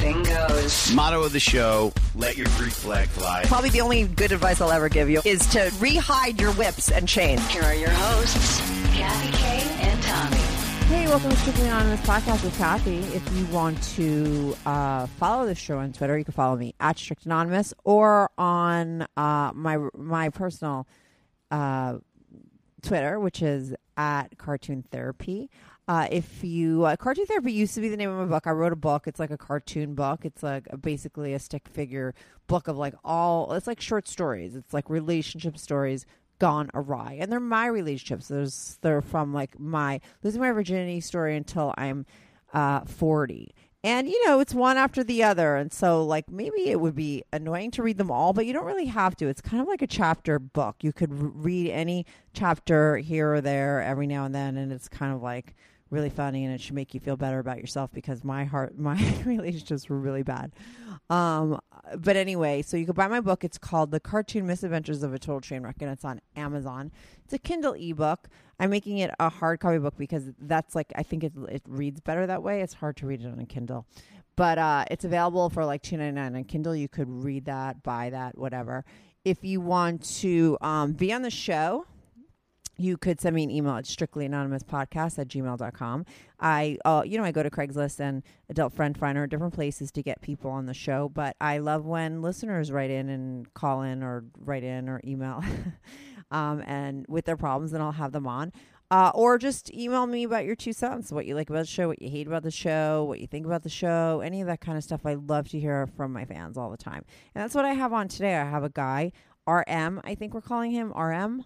anything goes. Motto of the show: Let your Greek flag fly. Probably the only good advice I'll ever give you is to rehide your whips and chains. Here are your hosts, Kathy Kay and Tommy. Hey, welcome to Strictly Anonymous Podcast with Kathy. If you want to uh, follow the show on Twitter, you can follow me at Strict Anonymous or on uh, my my personal uh, Twitter, which is at Cartoon Therapy. Uh, if you uh, Cartoon Therapy used to be the name of my book. I wrote a book. It's like a cartoon book. It's like a, basically a stick figure book of like all. It's like short stories. It's like relationship stories gone awry, and they're my relationships. There's they're from like my losing my virginity story until I'm uh, forty. And you know, it's one after the other. And so like maybe it would be annoying to read them all, but you don't really have to. It's kind of like a chapter book. You could read any chapter here or there every now and then and it's kind of like really funny and it should make you feel better about yourself because my heart my relationships were really bad. Um but anyway, so you can buy my book. It's called The Cartoon Misadventures of a Total Train Wreck and it's on Amazon. It's a Kindle ebook. I'm making it a hard copy book because that's like I think it it reads better that way. It's hard to read it on a Kindle. But uh, it's available for like two ninety nine on Kindle. You could read that, buy that, whatever. If you want to um, be on the show, you could send me an email at strictlyanonymouspodcast at gmail.com. I, uh, you know, I go to Craigslist and Adult Friend Finder, different places to get people on the show. But I love when listeners write in and call in or write in or email um, and with their problems, and I'll have them on. Uh, or just email me about your two cents, what you like about the show, what you hate about the show, what you think about the show, any of that kind of stuff. I love to hear from my fans all the time. And that's what I have on today. I have a guy, RM, I think we're calling him RM.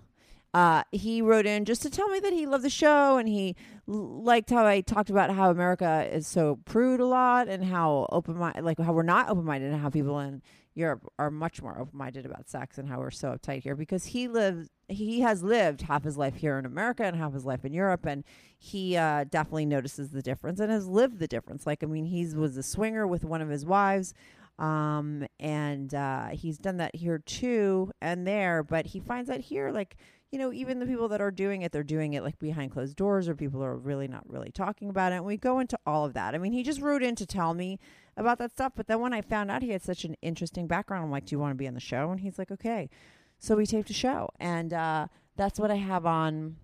Uh, he wrote in just to tell me that he loved the show and he liked how I talked about how America is so prude a lot and how open minded, like how we're not open minded and how people in Europe are much more open minded about sex and how we're so uptight here because he lives, he has lived half his life here in America and half his life in Europe and he uh, definitely notices the difference and has lived the difference. Like, I mean, he was a swinger with one of his wives um and uh he's done that here too and there but he finds that here like you know, even the people that are doing it, they're doing it like behind closed doors or people are really not really talking about it. And we go into all of that. I mean, he just wrote in to tell me about that stuff. But then when I found out he had such an interesting background, I'm like, do you want to be on the show? And he's like, okay. So we taped a show. And uh, that's what I have on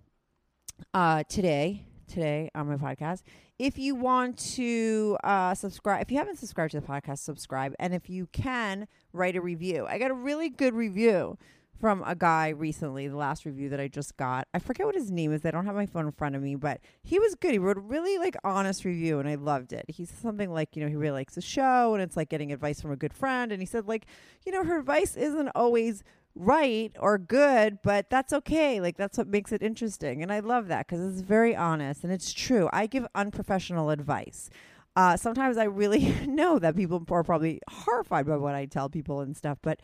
uh, today. Today on my podcast. If you want to uh, subscribe, if you haven't subscribed to the podcast, subscribe. And if you can, write a review. I got a really good review from a guy recently, the last review that I just got. I forget what his name is. I don't have my phone in front of me, but he was good. He wrote a really like honest review and I loved it. He said something like, you know, he really likes the show and it's like getting advice from a good friend. And he said, like, you know, her advice isn't always right or good, but that's okay. Like that's what makes it interesting. And I love that because it's very honest and it's true. I give unprofessional advice. Uh, sometimes I really know that people are probably horrified by what I tell people and stuff, but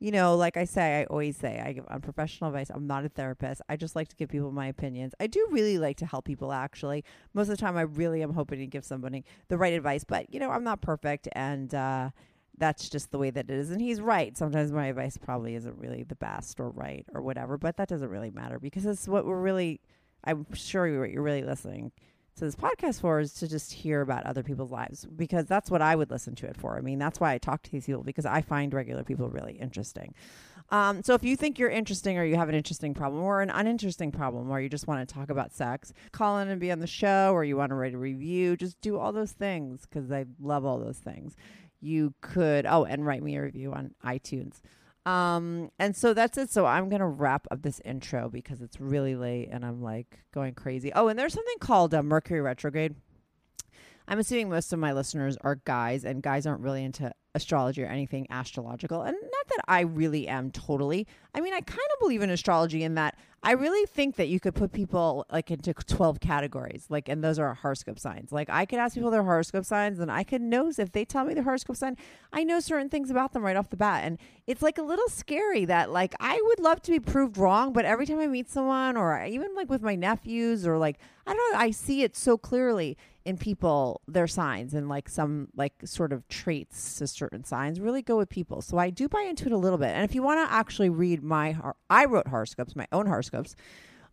you know, like I say, I always say, I give unprofessional advice. I'm not a therapist. I just like to give people my opinions. I do really like to help people, actually. Most of the time, I really am hoping to give somebody the right advice, but, you know, I'm not perfect. And, uh, that's just the way that it is. And he's right. Sometimes my advice probably isn't really the best or right or whatever, but that doesn't really matter because it's what we're really, I'm sure you're, you're really listening to this podcast for is to just hear about other people's lives because that's what I would listen to it for. I mean, that's why I talk to these people because I find regular people really interesting. Um, so if you think you're interesting or you have an interesting problem or an uninteresting problem or you just want to talk about sex, call in and be on the show or you want to write a review, just do all those things because I love all those things. You could, oh, and write me a review on iTunes. Um, and so that's it. So I'm gonna wrap up this intro because it's really late and I'm like going crazy. Oh, and there's something called uh, Mercury retrograde. I'm assuming most of my listeners are guys, and guys aren't really into astrology or anything astrological. And not that I really am totally. I mean, I kind of believe in astrology in that I really think that you could put people like into 12 categories. Like, and those are horoscope signs. Like, I could ask people their horoscope signs and I could know if they tell me their horoscope sign, I know certain things about them right off the bat. And it's like a little scary that, like, I would love to be proved wrong, but every time I meet someone or even like with my nephews or like, I don't know, I see it so clearly in people their signs and like some like sort of traits to certain signs really go with people. So i do buy into it a little bit. And if you want to actually read my i wrote horoscopes my own horoscopes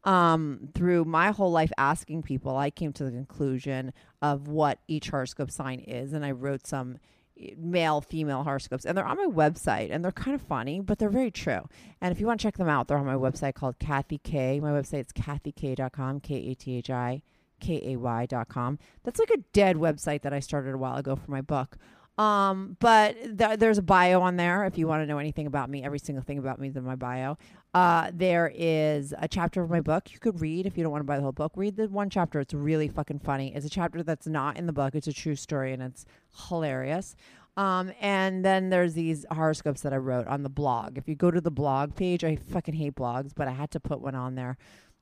um, through my whole life asking people i came to the conclusion of what each horoscope sign is and i wrote some eh, male female horoscopes. And they're on my website and they're kind of funny but they're very true. And if you want to check them out they're on my website called kathy k. My is kathyk.com k-a-t-h-i K-A-Y.com. That's like a dead website that I started a while ago for my book. Um, but th- there's a bio on there if you want to know anything about me. Every single thing about me is in my bio. Uh, there is a chapter of my book you could read if you don't want to buy the whole book. Read the one chapter. It's really fucking funny. It's a chapter that's not in the book. It's a true story and it's hilarious. Um, and then there's these horoscopes that I wrote on the blog. If you go to the blog page, I fucking hate blogs, but I had to put one on there.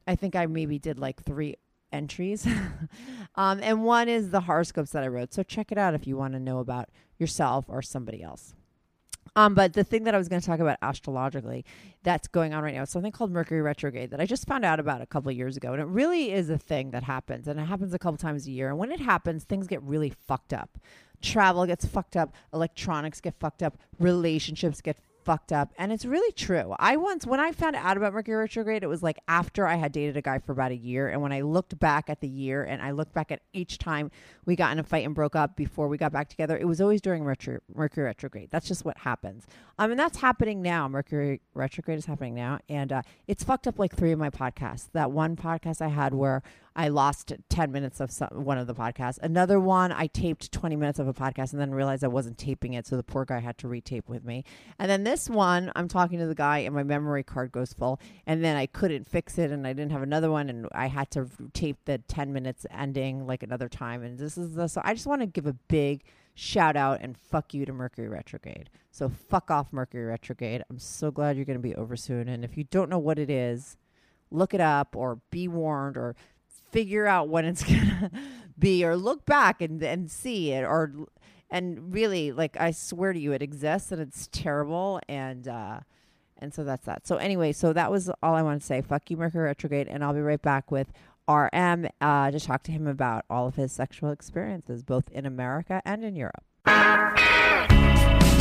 I think I maybe did like three entries. um, and one is the horoscopes that I wrote. So check it out if you want to know about yourself or somebody else. Um, but the thing that I was going to talk about astrologically that's going on right now is something called Mercury retrograde that I just found out about a couple years ago. And it really is a thing that happens. And it happens a couple times a year. And when it happens, things get really fucked up. Travel gets fucked up. Electronics get fucked up. Relationships get fucked up. And it's really true. I once, when I found out about Mercury retrograde, it was like after I had dated a guy for about a year. And when I looked back at the year and I looked back at each time we got in a fight and broke up before we got back together, it was always during Mercury, Mercury retrograde. That's just what happens. Um, and that's happening now. Mercury retrograde is happening now. And uh, it's fucked up like three of my podcasts. That one podcast I had where I lost 10 minutes of some, one of the podcasts. Another one, I taped 20 minutes of a podcast and then realized I wasn't taping it. So the poor guy had to retape with me. And then this one, I'm talking to the guy and my memory card goes full. And then I couldn't fix it and I didn't have another one. And I had to tape the 10 minutes ending like another time. And this is the, so I just want to give a big shout out and fuck you to Mercury retrograde. So fuck off Mercury retrograde. I'm so glad you're going to be over soon. And if you don't know what it is, look it up or be warned or figure out when it's gonna be or look back and and see it or and really like I swear to you it exists and it's terrible and uh and so that's that. So anyway, so that was all I want to say. Fuck you, Mercury retrograde, and I'll be right back with RM uh, to talk to him about all of his sexual experiences, both in America and in Europe.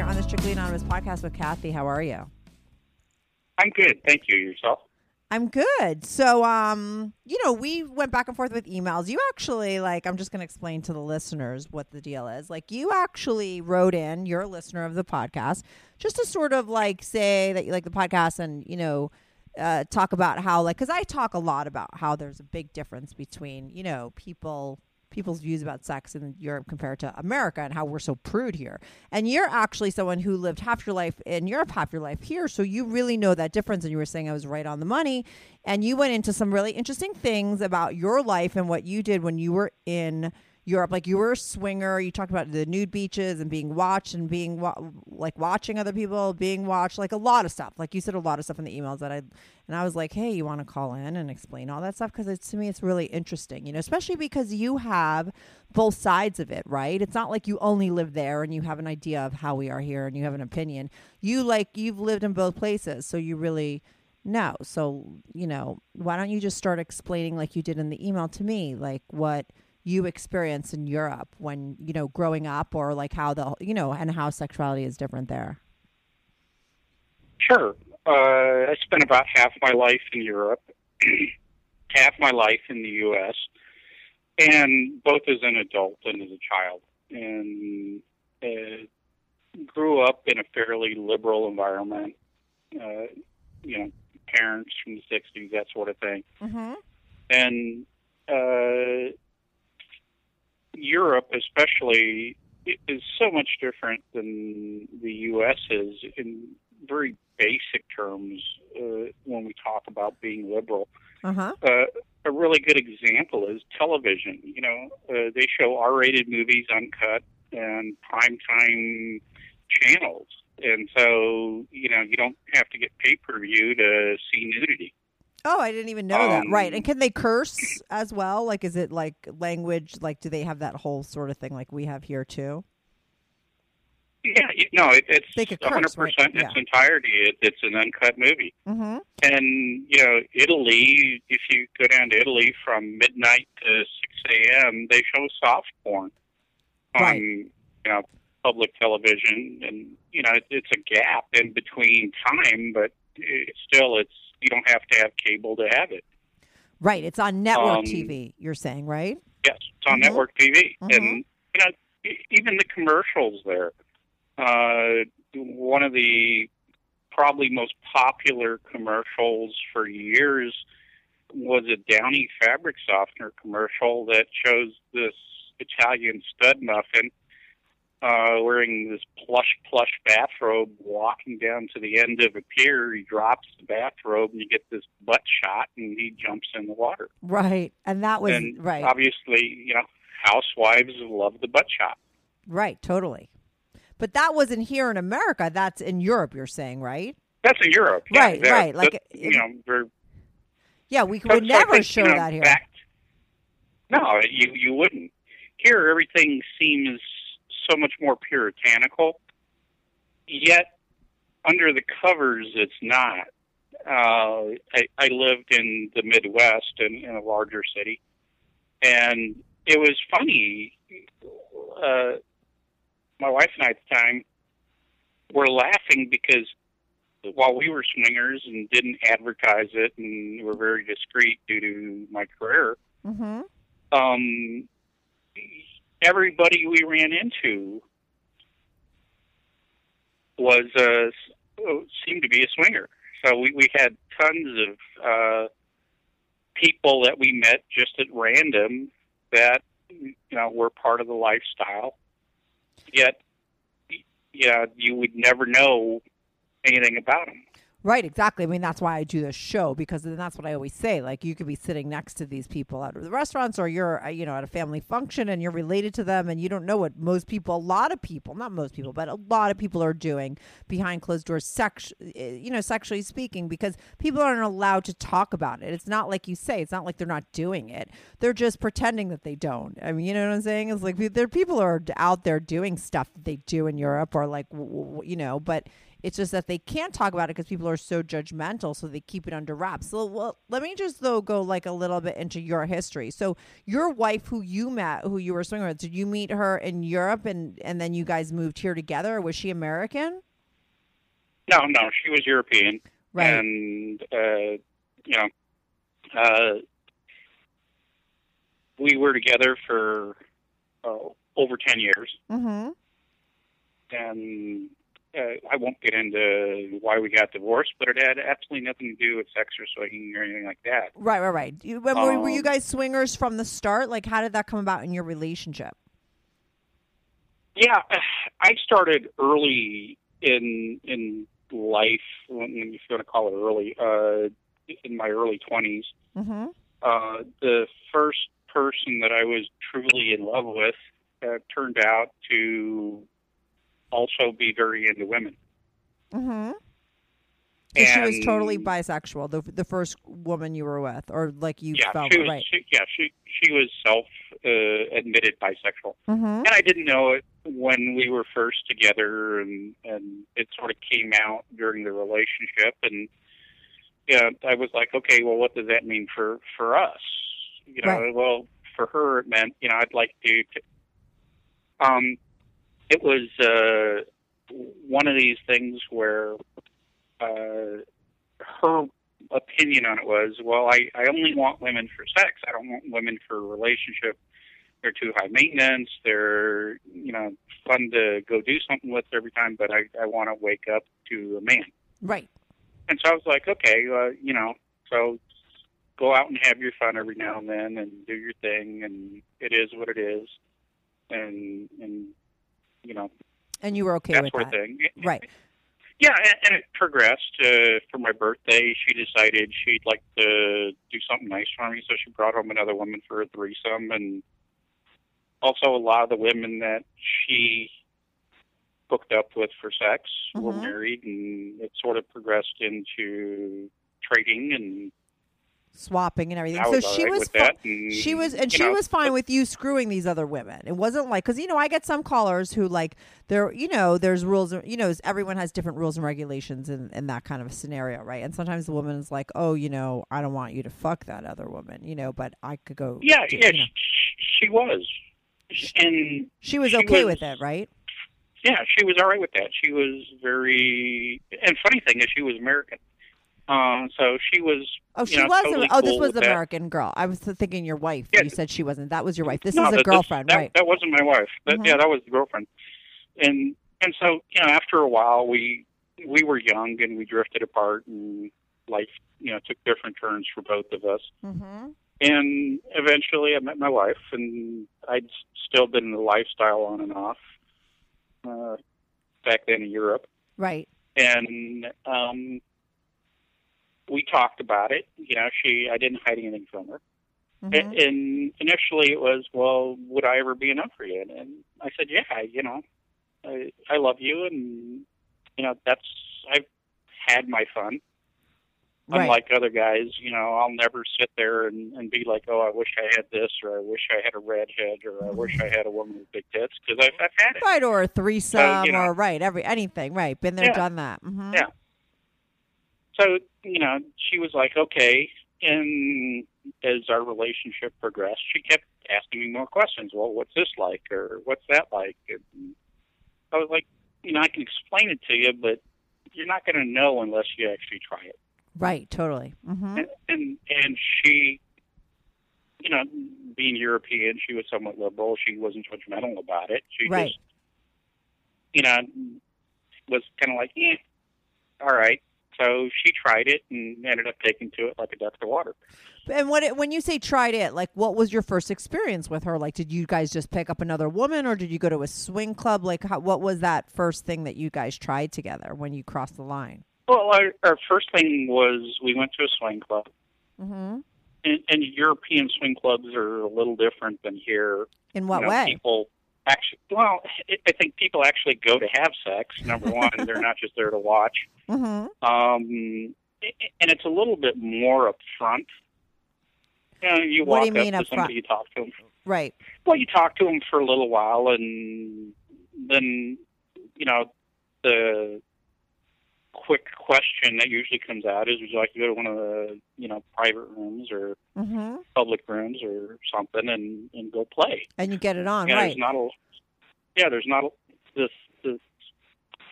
You're on the Strictly Anonymous podcast with Kathy. How are you? I'm good. Thank you. Yourself? I'm good. So, um, you know, we went back and forth with emails. You actually, like, I'm just going to explain to the listeners what the deal is. Like, you actually wrote in, you're a listener of the podcast, just to sort of like say that you like the podcast and, you know, uh, talk about how, like, because I talk a lot about how there's a big difference between, you know, people people's views about sex in Europe compared to America and how we're so prude here. And you're actually someone who lived half your life in Europe, half your life here. So you really know that difference. And you were saying I was right on the money. And you went into some really interesting things about your life and what you did when you were in Europe. Like you were a swinger. You talked about the nude beaches and being watched and being wa- like watching other people being watched. Like a lot of stuff. Like you said, a lot of stuff in the emails that I and I was like, hey, you want to call in and explain all that stuff because to me it's really interesting. You know, especially because you have both sides of it, right? It's not like you only live there and you have an idea of how we are here and you have an opinion. You like you've lived in both places, so you really know. So you know, why don't you just start explaining like you did in the email to me, like what you experience in Europe when you know growing up, or like how the you know and how sexuality is different there. Sure. Uh, I spent about half my life in Europe, half my life in the U.S., and both as an adult and as a child, and uh, grew up in a fairly liberal environment. Uh, you know, parents from the '60s, that sort of thing. Mm-hmm. and uh, Europe, especially, is so much different than the U.S. is in very basic terms uh, when we talk about being liberal. Uh huh. Uh, a really good example is television. You know, uh, they show R-rated movies uncut and primetime channels, and so you know you don't have to get pay-per-view to see nudity. Oh, I didn't even know that. Um, Right. And can they curse as well? Like, is it like language? Like, do they have that whole sort of thing like we have here too? Yeah, you, no, it, it's They could 100 curse, right? percent its Yeah. entirety. It, it's an uncut movie, Mm-hmm. and you know, Italy. If you go down to Italy from midnight to 6 a.m., they show soft porn on Right. you know public television, and you know, it, it's a gap in between time, but it, still, it's you don't have to have cable to have it. Right. It's on network Um, TV. You're saying, right? Yes, it's on Mhm. network TV, Mhm. and you know even the commercials there. Uh, one of the probably most popular commercials for years was a Downy fabric softener commercial that shows this Italian stud muffin uh, wearing this plush plush bathrobe, walking down to the end of a pier. He drops the bathrobe, and you get this butt shot, and he jumps in the water Right. And that was and right. obviously, you know, housewives love the butt shot. Right. Totally. But that wasn't here in America. That's in Europe. You're saying, right? That's in Europe, Yeah, Right, they're- right, like, that- you know, Yeah. We would never think, show you know, that here. Back, no, you you wouldn't. Here, everything seems so much more puritanical. Yet, under the covers, it's not. Uh, I, I lived in the Midwest in, in a larger city, and it was funny. Uh, my wife and I at the time were laughing because while we were swingers and didn't advertise it and were very discreet due to my career, mm-hmm. um, everybody we ran into was uh, s- seemed to be a swinger. So we, we had tons of uh, people that we met just at random that you know were part of the lifestyle. Yet, yeah, you would never know anything about them. Right, exactly. I mean, that's why I do this show because then that's what I always say. Like, you could be sitting next to these people at the restaurants, or you're, uh, you know, at a family function and you're related to them, and you don't know what most people, a lot of people, not most people, but a lot of people are doing behind closed doors, sex, uh, you know, sexually speaking, because people aren't allowed to talk about it. It's not like you say. It's not like they're not doing it. They're just pretending that they don't. I mean, you know what I'm saying? It's like there people are out there doing stuff that they do in Europe, or like, you know, but it's just that they can't talk about it because people are so judgmental, so they keep it under wraps. So, well, let me just though go like a little bit into your history. So, your wife, who you met, who you were swinging with, did you meet her in Europe, and and then you guys moved here together? Was she American? No, no, she was European. Right. and uh, you know, uh, we were together for uh, over ten years, Mm-hmm. and uh, I won't get into why we got divorced, but it had absolutely nothing to do with sex or swinging or anything like that. Right, right, right. You, when- were, were you Um, guys swingers from the start? Like, how did that come about in your relationship? Yeah, I started early in in life, if you want to call it early, uh, in my early twenties. Mm-hmm. uh, the first person that I was truly in love with uh, turned out to also be very into women. Mm-hmm. So she was totally bisexual. The the first woman you were with, or like you Yeah, felt she was. right. She, yeah, she she was self uh, admitted bisexual, Mm-hmm. and I didn't know it when we were first together, and and it sort of came out during the relationship, and yeah, I was like, okay, well, what does that mean for for us? You know, Right. well, for her it meant you know I'd like to. to um, it was uh, one of these things where uh, her opinion on it was, well, I, I only want women for sex. I don't want women for a relationship. They're too high maintenance. They're, you know, fun to go do something with every time, but I, I want to wake up to a man. Right. And so I was like, okay, uh, you know, so go out and have your fun every now and then and do your thing and it is what it is and and you know And you were okay that with sort that. of thing Right. yeah and, and it progressed uh, for my birthday she decided she'd like to do something nice for me so she brought home another woman for a threesome and also a lot of the women that she hooked up with for sex were Mhm. married and it sort of progressed into trading and Swapping and everything. So she right was fi- and, she was and she know, was fine with you screwing these other women. It wasn't like cuz you know, I get some callers who like there you know, there's rules you know, everyone has different rules and regulations in in that kind of a scenario, right? And sometimes the woman is like, "Oh, you know, I don't want you to fuck that other woman, you know, but I could go Yeah, do- yeah, you know. she, she was, and She was she okay was- with it, right? yeah, she was all right with that. She was very, and funny thing is, she was American, um, so she was. Oh, she know, was. totally oh, this was the that. American girl. I was thinking your wife. Yeah. You said she wasn't. That was your wife. This No, is a girlfriend, that, right? That wasn't my wife. That, Mhm. Yeah, that was the girlfriend, and and so you know, after a while, we we were young and we drifted apart, and life you know took different turns for both of us. mm-hmm. and eventually I met my wife, and I'd still been in the lifestyle on and off uh, back then in Europe, Right. and um, we talked about it. You know, she I didn't hide anything from her, Mhm. and, initially it was, well, would I ever be enough for you? And I said, yeah, you know, I, I love you, and you know that's I've had my fun. Right. Unlike other guys, you know, I'll never sit there and, and be like, "Oh, I wish I had this," or "I wish I had a redhead," or "I wish I had a woman with big tits," because I've, I've had it. Right, or a threesome, you know. or right, every anything, right. Been there, Yeah. done that. hmm Yeah. So you know, she was like, "Okay," and as our relationship progressed, she kept asking me more questions. Well, what's this like, or what's that like? And I was like, you know, I can explain it to you, but you're not going to know unless you actually try it. Right, totally. hmm and and and she you know being european she was somewhat liberal she wasn't judgmental about it she Right. just you know was kind of like yeah all right so she tried it and ended up taking to it like a duck to water And what it, when you say tried it, like what was your first experience with her? Like, did you guys just pick up another woman, or did you go to a swing club? Like, how, what was that first thing that you guys tried together when you crossed the line? well our, our first thing was we went to a swing club Mm-hmm. and, and european swing clubs are a little different than here In what you know, way? people actually well I- i think people actually go to have sex number one they're not just there to watch Mm-hmm. um, and it's a little bit more upfront. You know, you What walk do you up to somebody, you talk to them. Right. Well, you talk to them for a little while, and then you know the quick question that usually comes out is, "Would you like to go to one of the you know private rooms or Mm-hmm. public rooms or something and and go play?" And you get it on, yeah, right? there's not a yeah, there's not a, this this.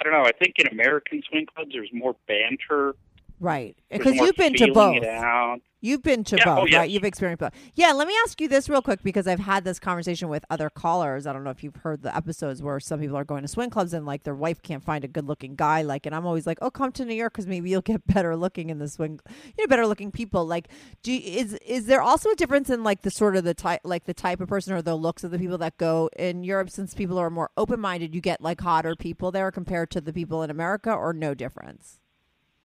I don't know. I think in American swing clubs, there's more banter. Right. Because you've been to both. You've been to Yeah, both, oh, yes. right? You've experienced both. Yeah, let me ask you this real quick because I've had this conversation with other callers. I don't know if you've heard the episodes where some people are going to swing clubs and like their wife can't find a good looking guy. Like, and I'm always like, oh, come to New York because maybe you'll get better looking in the swing, you know, better looking people. Like, do you, is is there also a difference in like the sort of the type, like the type of person or the looks of the people that go in Europe? Since people are more open minded, you get like hotter people there compared to the people in America, or no difference?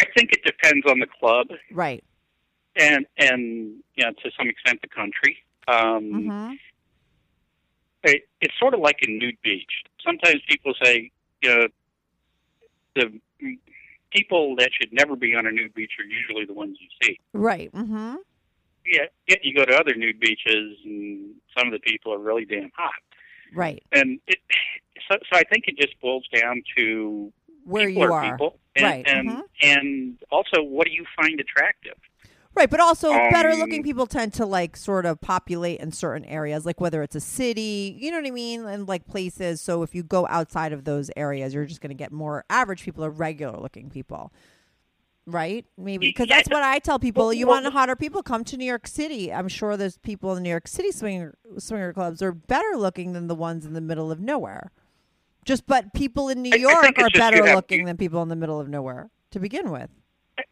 I, think it depends on the club Right. and and you know to some extent the country. Um, Mm-hmm. it, it's sort of like a nude beach. Sometimes people say, you know, the people that should never be on a nude beach are usually the ones you see. Right. Mm-hmm. Yeah, yet you go to other nude beaches, and some of the people are really damn hot. Right. And it, so, so I think it just boils down to Where people you are, are. people, and, Right, and mhm. and also what do you find attractive? Right, but also Um, better looking people tend to like sort of populate in certain areas, like whether it's a city, you know what I mean, and like places. So if you go outside of those areas, you're just going to get more average people or regular looking people. Right? Maybe because Yeah. that's what I tell people. Well, You well- want hotter people? Come to New York City. I'm sure there's people in New York City swinger swinger clubs are better looking than the ones in the middle of nowhere. Just but people in New I- I York are better have- looking than people in the middle of nowhere to begin with.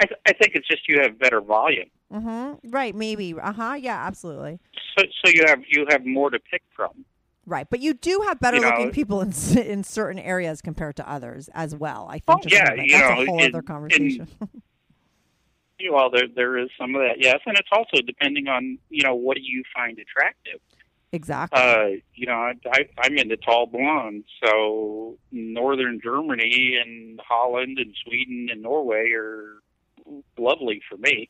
I, I think it's just you have better volume, Mm-hmm. Right? Maybe. Uh huh. Yeah. Absolutely. so so you have you have more to pick from. Right, but you do have better You know- looking people in in certain areas compared to others as well. I think. Oh, yeah, you that's know, a whole in- other conversation. Well, there there is some of that, yes, and it's also depending on you know what do you find attractive. Exactly. Uh, you know, I, I, I'm into tall blondes, so northern Germany and Holland and Sweden and Norway are lovely for me.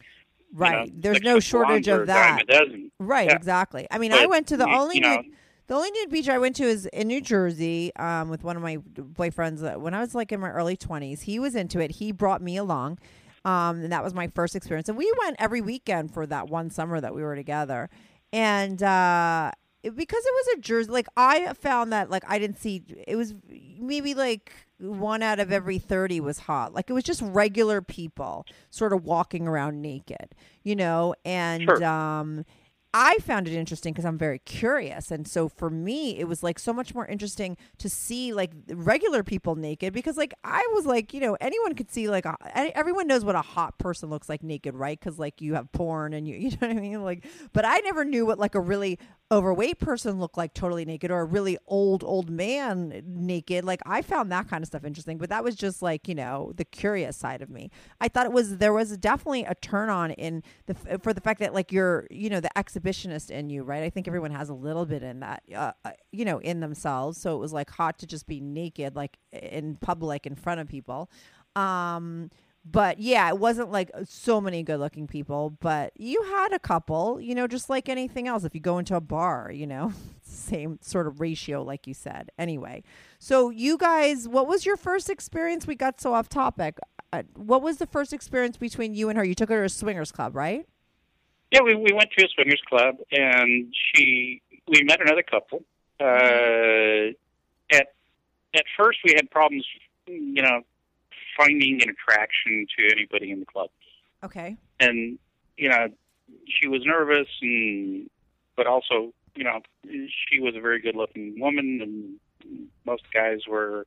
You right. know, There's no shortage of that. Right. yeah. Exactly. I mean, I went to the you- only you know, the only nude beach I went to is in New Jersey um, with one of my boyfriends uh, when I was like in my early 20s. He was into it. He brought me along. Um, and that was my first experience. And we went every weekend for that one summer that we were together. And uh, because it was a Jersey, like I found that like I didn't see it was maybe like one out of every 30 was hot. Like it was just regular people sort of walking around naked, you know? And Sure. um I found it interesting because I'm very curious. And so for me, it was like so much more interesting to see like regular people naked because like I was like, you know, anyone could see like a, everyone knows what a hot person looks like naked, right? Because like you have porn and you, you know what I mean? Like, but I never knew what like a really overweight person looked like totally naked or a really old, old man naked. Like I found that kind of stuff interesting, but that was just like, you know, the curious side of me. I thought it was, there was definitely a turn on in the, for the fact that like you're, you know, the exhibitionist in you, right? I think everyone has a little bit in that, uh, uh, you know, in themselves. So it was like hot to just be naked, like in public in front of people. Um, but yeah, it wasn't like so many good looking people, but you had a couple, you know, just like anything else. If you go into a bar, you know, same sort of ratio, like you said. Anyway, so you guys, what was your first experience? We got so off topic. Uh, what was the first experience between you and her? You took her to a swingers club, right? Yeah, we we went to a swingers club, and she we met another couple. Uh, at at first, we had problems, you know, finding an attraction to anybody in the club, Okay. and you know, she was nervous, and but also, you know, she was a very good-looking woman, and most guys were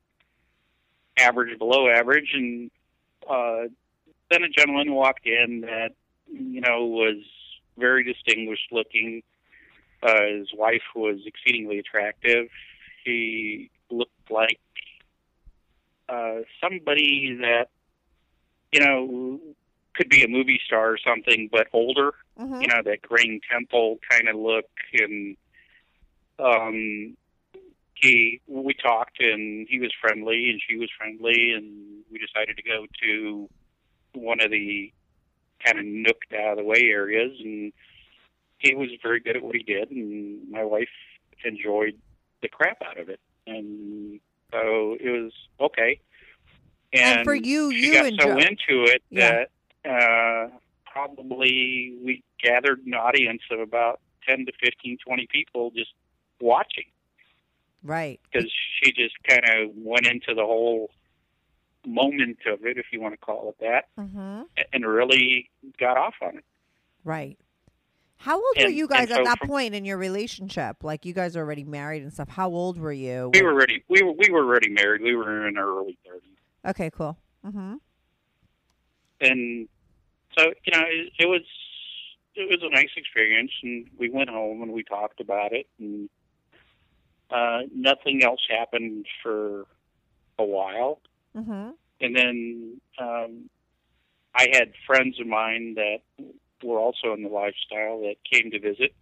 average, below average, and uh, then a gentleman walked in that you know was very distinguished looking. Uh, his wife was exceedingly attractive. He looked like uh, somebody that you know could be a movie star or something, but older. Mm-hmm. You know that Graying Temple kind of look, and um, he we talked, and he was friendly, and she was friendly, and we decided to go to one of the kind of nooked out of the way areas, and he was very good at what he did, and my wife enjoyed the crap out of it, and so it was okay. And, And for you, she you got so into it Yeah. that uh, probably we gathered an audience of about ten to 15, 20 people just watching Right. because she just kind of went into the whole moment of it, if you want to call it that, Mm-hmm. and really got off on it. Right. How old were you guys and at so that from- point in your relationship? Like you guys are already married and stuff. How old were you? We were already we were we were already married. We were in our early thirties, Okay, cool. Mm-hmm. and so you know it, it was it was a nice experience. And we went home and we talked about it, and uh, nothing else happened for a while. Mm-hmm. and then um, I had friends of mine that were also in the lifestyle that came to visit,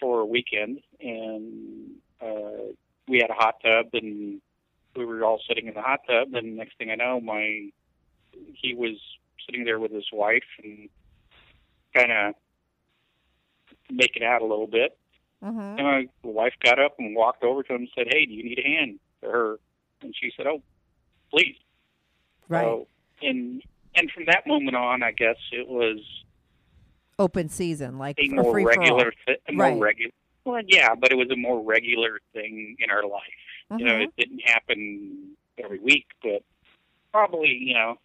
for a weekend, and uh, we had a hot tub, and we were all sitting in the hot tub. And next thing I know, my he was sitting there with his wife and kind of making out a little bit. Mm-hmm. And my wife got up and walked over to him and said, "Hey, do you need a hand?" To her, and she said, "Oh, please." Right. So, and and from that moment on, I guess it was Open season, like a more free for all. regular, a more Right. regular. Well, yeah, but it was a more regular thing in our life. You know, it mm-hmm. didn't happen every week, but probably you know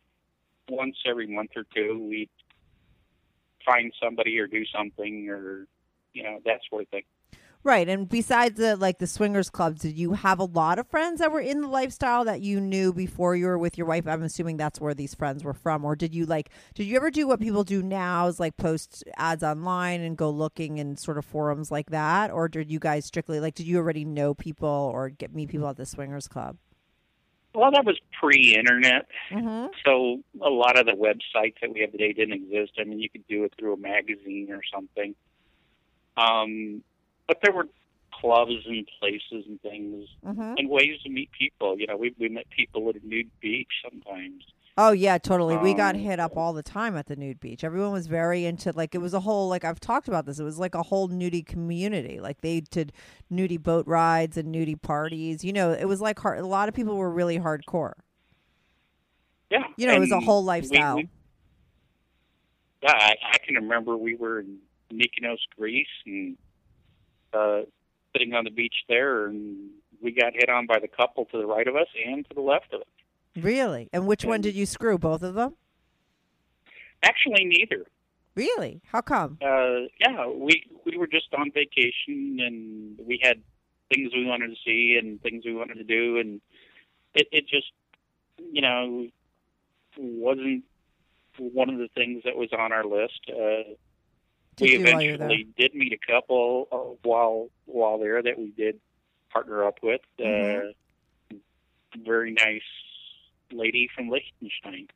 once every month or two we'd find somebody or do something or you know that sort of thing. Right. And besides the like the swingers clubs, did you have a lot of friends that were in the lifestyle that you knew before you were with your wife? I'm assuming that's where these friends were from. Or did you like did you ever do what people do now is like post ads online and go looking in sort of forums like that? Or did you guys strictly like did you already know people or get meet people at the swingers club? Well, that was pre-internet, Mm-hmm. so a lot of the websites that we have today didn't exist. I mean, you could do it through a magazine or something. Um, but there were clubs and places and things Mm-hmm. and ways to meet people. You know, we we met people at a nude beach sometimes. Oh yeah, totally. We got Um, hit up all the time at the nude beach. Everyone was very into like it was a whole like I've talked about this. It was like a whole nudie community. Like they did nudie boat rides and nudie parties. You know, it was like hard, a lot of people were really hardcore. Yeah, You know, it was a whole we- lifestyle. we- yeah, I, I can remember we were in Mykonos, Greece, and uh, sitting on the beach there, and we got hit on by the couple to the right of us and to the left of us. Really? And which one did you screw? Both of them? Actually, neither. Really? How come? Uh, yeah, we we were just on vacation, and we had things we wanted to see and things we wanted to do, and it it just you know wasn't one of the things that was on our list. Uh, we you while you were there? eventually did meet a couple uh, while while there that we did partner up with. Uh, very nice lady from Liechtenstein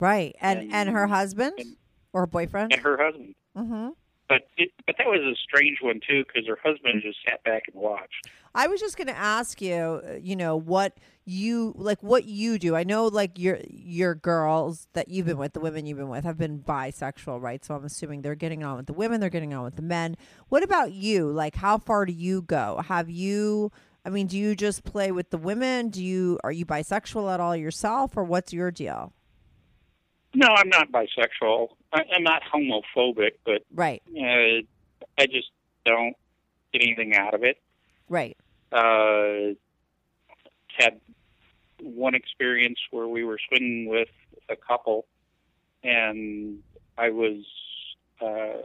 Right. And and, and- her husband and- or boyfriend? and her husband. mm-hmm. But it, but that was a strange one too because her husband just sat back and watched. I was just going to ask you, you know, what you like, what you do. I know, like your your girls that you've been with, the women you've been with, have been bisexual, right? So I'm assuming they're getting on with the women, they're getting on with the men. What about you? Like, how far do you go? Have you? I mean, do you just play with the women? Do you are you bisexual at all yourself, or what's your deal? No, I'm not bisexual. I, I'm not homophobic, but Right, uh, I just don't get anything out of it. right. Uh, had one experience where we were swimming with a couple, and I was uh,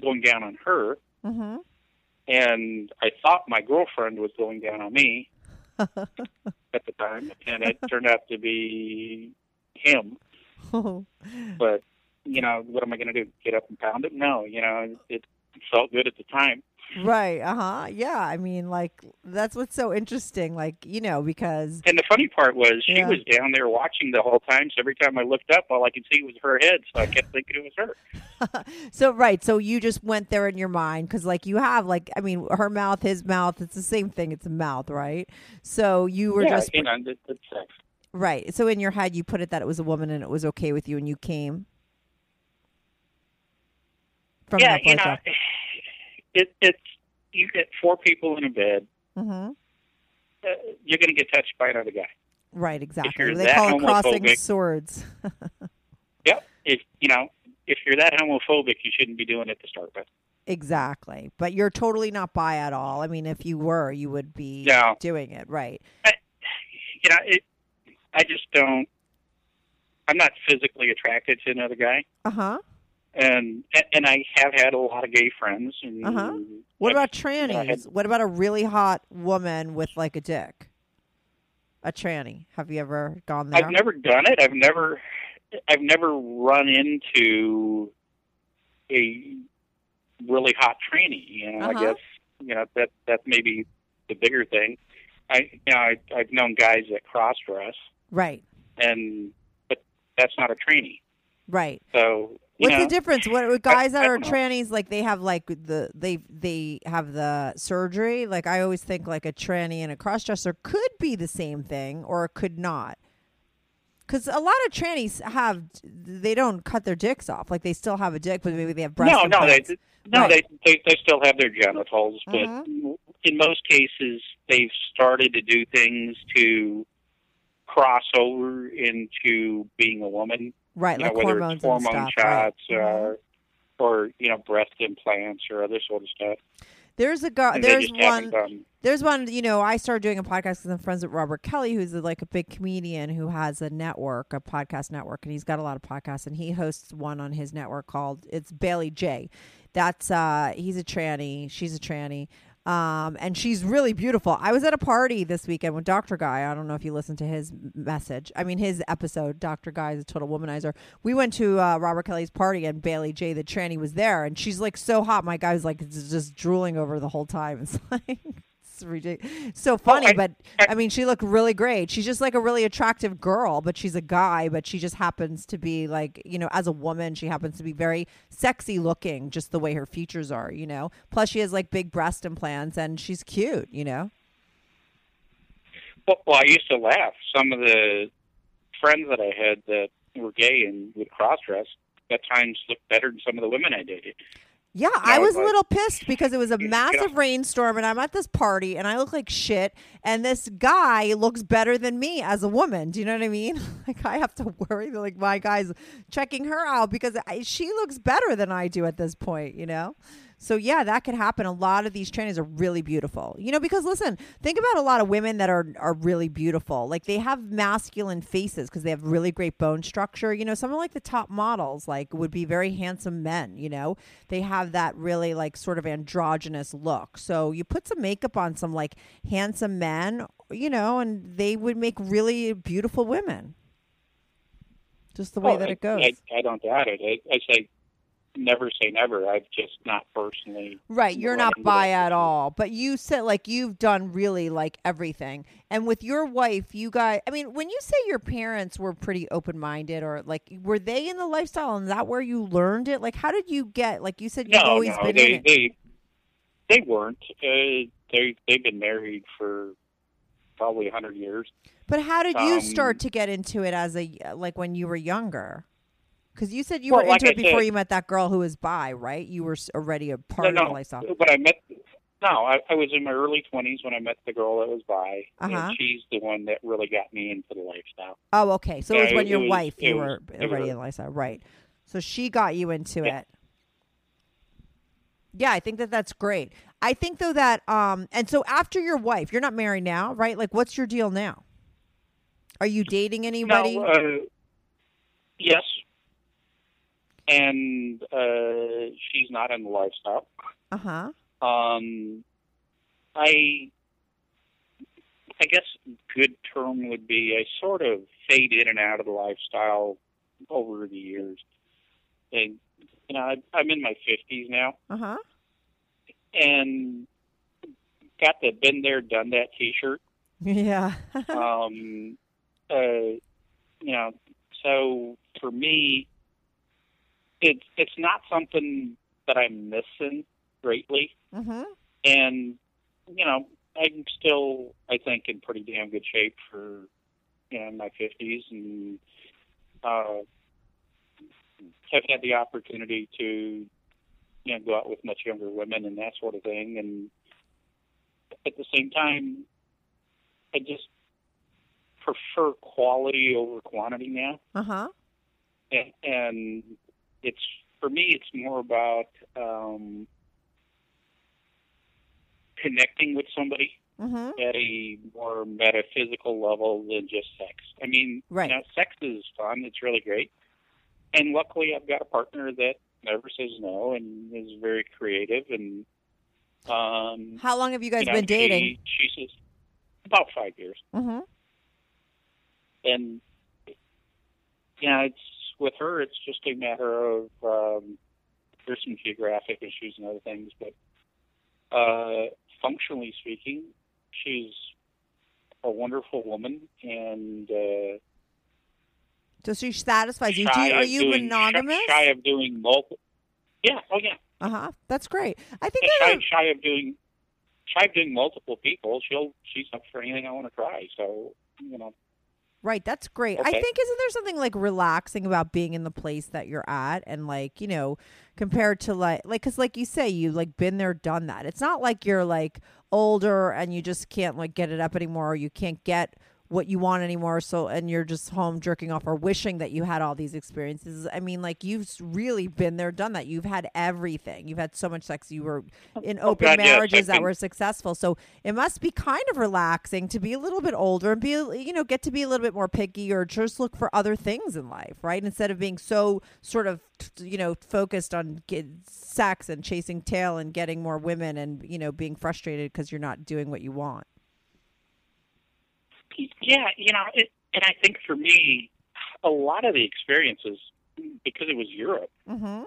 going down on her, Mm-hmm. and I thought my girlfriend was going down on me at the time, and it turned out to be him. But you know, what am I going to do? Get up and pound it? No, you know, it felt good at the time. right. Uh huh. Yeah. I mean, like that's what's so interesting. Like you know, because And the funny part was she Yeah. was down there watching the whole time. So every time I looked up, all I could see was her head. So I kept thinking it was her. So right, so you just went there in your mind because, like, you have like, I mean, her mouth, his mouth, it's the same thing. It's a mouth, right? So you were yeah, just you know, that, that's sex. right. So in your head, you put it that it was a woman and it was okay with you, and you came from yeah, that you know, it, it's you get four people in a bed. hmm Uh, you're going to get touched by another guy. Right, exactly. They call it crossing swords. Yep. If you know, if you're that homophobic, you shouldn't be doing it to start with. exactly, but you're totally not bi at all. I mean, if you were, you would be No. doing it, right? You know, it. I just don't. I'm not physically attracted to another guy, Uh huh. And and I have had a lot of gay friends. And Uh-huh. What about trannies? Had- what about a really hot woman with like a dick? A tranny. Have you ever gone there? I've never done it. I've never, I've never run into a really hot tranny. You know, Uh-huh. I guess you know that that may be the bigger thing. I, you know, I, I've known guys that cross dress, Right. and but that's not a tranny. Right. So What's know, the difference? What guys that I are trannies like they have like the they they have the surgery? Like I always think like a tranny and a crossdresser could be the same thing or could not. Cuz a lot of trannies have they don't cut their dicks off. Like they still have a dick but maybe they have breast no, no, they no, Right. they, they they still have their genitals, but Mhm. in most cases, they've started to do things to cross over into being a woman. Right, you like know, whether hormones it's hormone and stuff. right. shots or or you know breast implants or other sort of stuff. There's a And there's they just haven't one. There's one, you know, I started doing a podcast because I'm friends with Robert Kelly, who's like a big comedian who has a network, a podcast network, and he's got a lot of podcasts, and he hosts one on his network called it's Bailey Jay. That's uh he's a tranny, she's a tranny. Um, and she's really beautiful. I was at a party this weekend with Dr. Guy. I don't know if you listened to his message. I mean, his episode. Dr. Guy is a total womanizer. We went to uh, Robert Kelly's party, and Bailey Jay, the tranny, was there, and she's like so hot. My guy was like just drooling over the whole time. It's like it's ridiculous. So funny, but I mean, she looked really great. She's just like a really attractive girl, but she's a guy, but she just happens to be like, you know, as a woman, she happens to be very sexy looking, just the way her features are, you know. Plus, she has like big breast implants and she's cute, you know. Well, well, I used to laugh. Some of the friends that I had that were gay and would cross dress at times looked better than some of the women I dated. Yeah, I was a little pissed because it was a Yeah. massive rainstorm and I'm at this party and I look like shit and this guy looks better than me as a woman. Do you know what I mean? Like I have to worry that like my guy's checking her out because I, she looks better than I do at this point, you know? So yeah, that could happen. A lot of these trannies are really beautiful. You know, because listen, think about a lot of women that are are really beautiful. Like they have masculine faces because they have really great bone structure. You know, some of like the top models like would be very handsome men, you know. They have that really like sort of androgynous look. So you put some makeup on some like handsome men, you know, and they would make really beautiful women. Just the way Oh, that I- it goes. I, I don't doubt it. I, I say never say never. I've just not personally. Right, you're not bi that at all. But you said like you've done really like everything. And with your wife, you guys I mean, when you say your parents were pretty open-minded or like were they in the lifestyle and that where you learned it? Like how did you get like you said you've No, always no, been they, in it. they they weren't. Uh, they they've been married for probably a hundred years. But how did you um, start to get into it as a like when you were younger? Cuz you said you Well, were like into I it before said- you met that girl who was bi, right? You were already a part no, of the no, lifestyle. but I met. No, I, I was in my early twenties when I met the girl that was bi, Uh-huh. and she's the one that really got me into the lifestyle. Oh, okay. So it was when it your was- wife you was- were already was- in the lifestyle, right? So she got you into Yeah. it. Yeah, I think that that's great. I think though that um and so after your wife, you're not married now, right? Like what's your deal now? Are you dating anybody? No, uh, yes, and uh, she's not in the lifestyle. uh-huh. Um, I, I guess good term would be I sort of fade in and out of the lifestyle over the years. And you know, I, I'm in my fifties now, Uh-huh. and got the been there, done that T-shirt. Yeah. um, uh, you know, so for me, it's it's not something that I'm missing greatly, mhm. and you know, I'm still, I think, in pretty damn good shape for you know my fifties, and uh, have had the opportunity to you know go out with much younger women and that sort of thing, and at the same time, I just prefer quality over quantity now, Uh-huh. and, and it's for me, it's more about um, connecting with somebody Mhm. at a more metaphysical level than just sex. I mean, Right. you know, sex is fun; it's really great, and luckily, I've got a partner that never says no and is very creative and. Um, How long have you guys you know, been dating? She, she says about five years, Mhm. and yeah, it's with her. It's just a matter of um, there's some geographic issues and other things, but uh, functionally speaking, she's a wonderful woman, and uh, So she satisfies you. Do you are you doing- monogamous? Shy of doing multiple. Yeah. Oh yeah. Uh huh. That's great. I think shy, a- shy of doing shy of doing multiple people. She'll she's up for anything I want to try. So you know. Right, that's great. I think isn't there something like relaxing about being in the place that you're at and like, you know, compared to like like cuz like you say you like been there done that. It's not like you're like older and you just can't like get it up anymore or you can't get what you want anymore so and you're just home jerking off or wishing that you had all these experiences. I mean, like you've really been there done that. You've had everything. You've had so much sex. You were oh, in oh open God, marriages that been- were successful. So it must be kind of relaxing to be a little bit older and be, you know, get to be a little bit more picky or just look for other things in life, right? Instead of being so sort of, you know, focused on sex and chasing tail and getting more women and, you know, being frustrated because you're not doing what you want. Yeah, you know, it, and I think for me, a lot of the experiences because it was Europe Mm-hmm.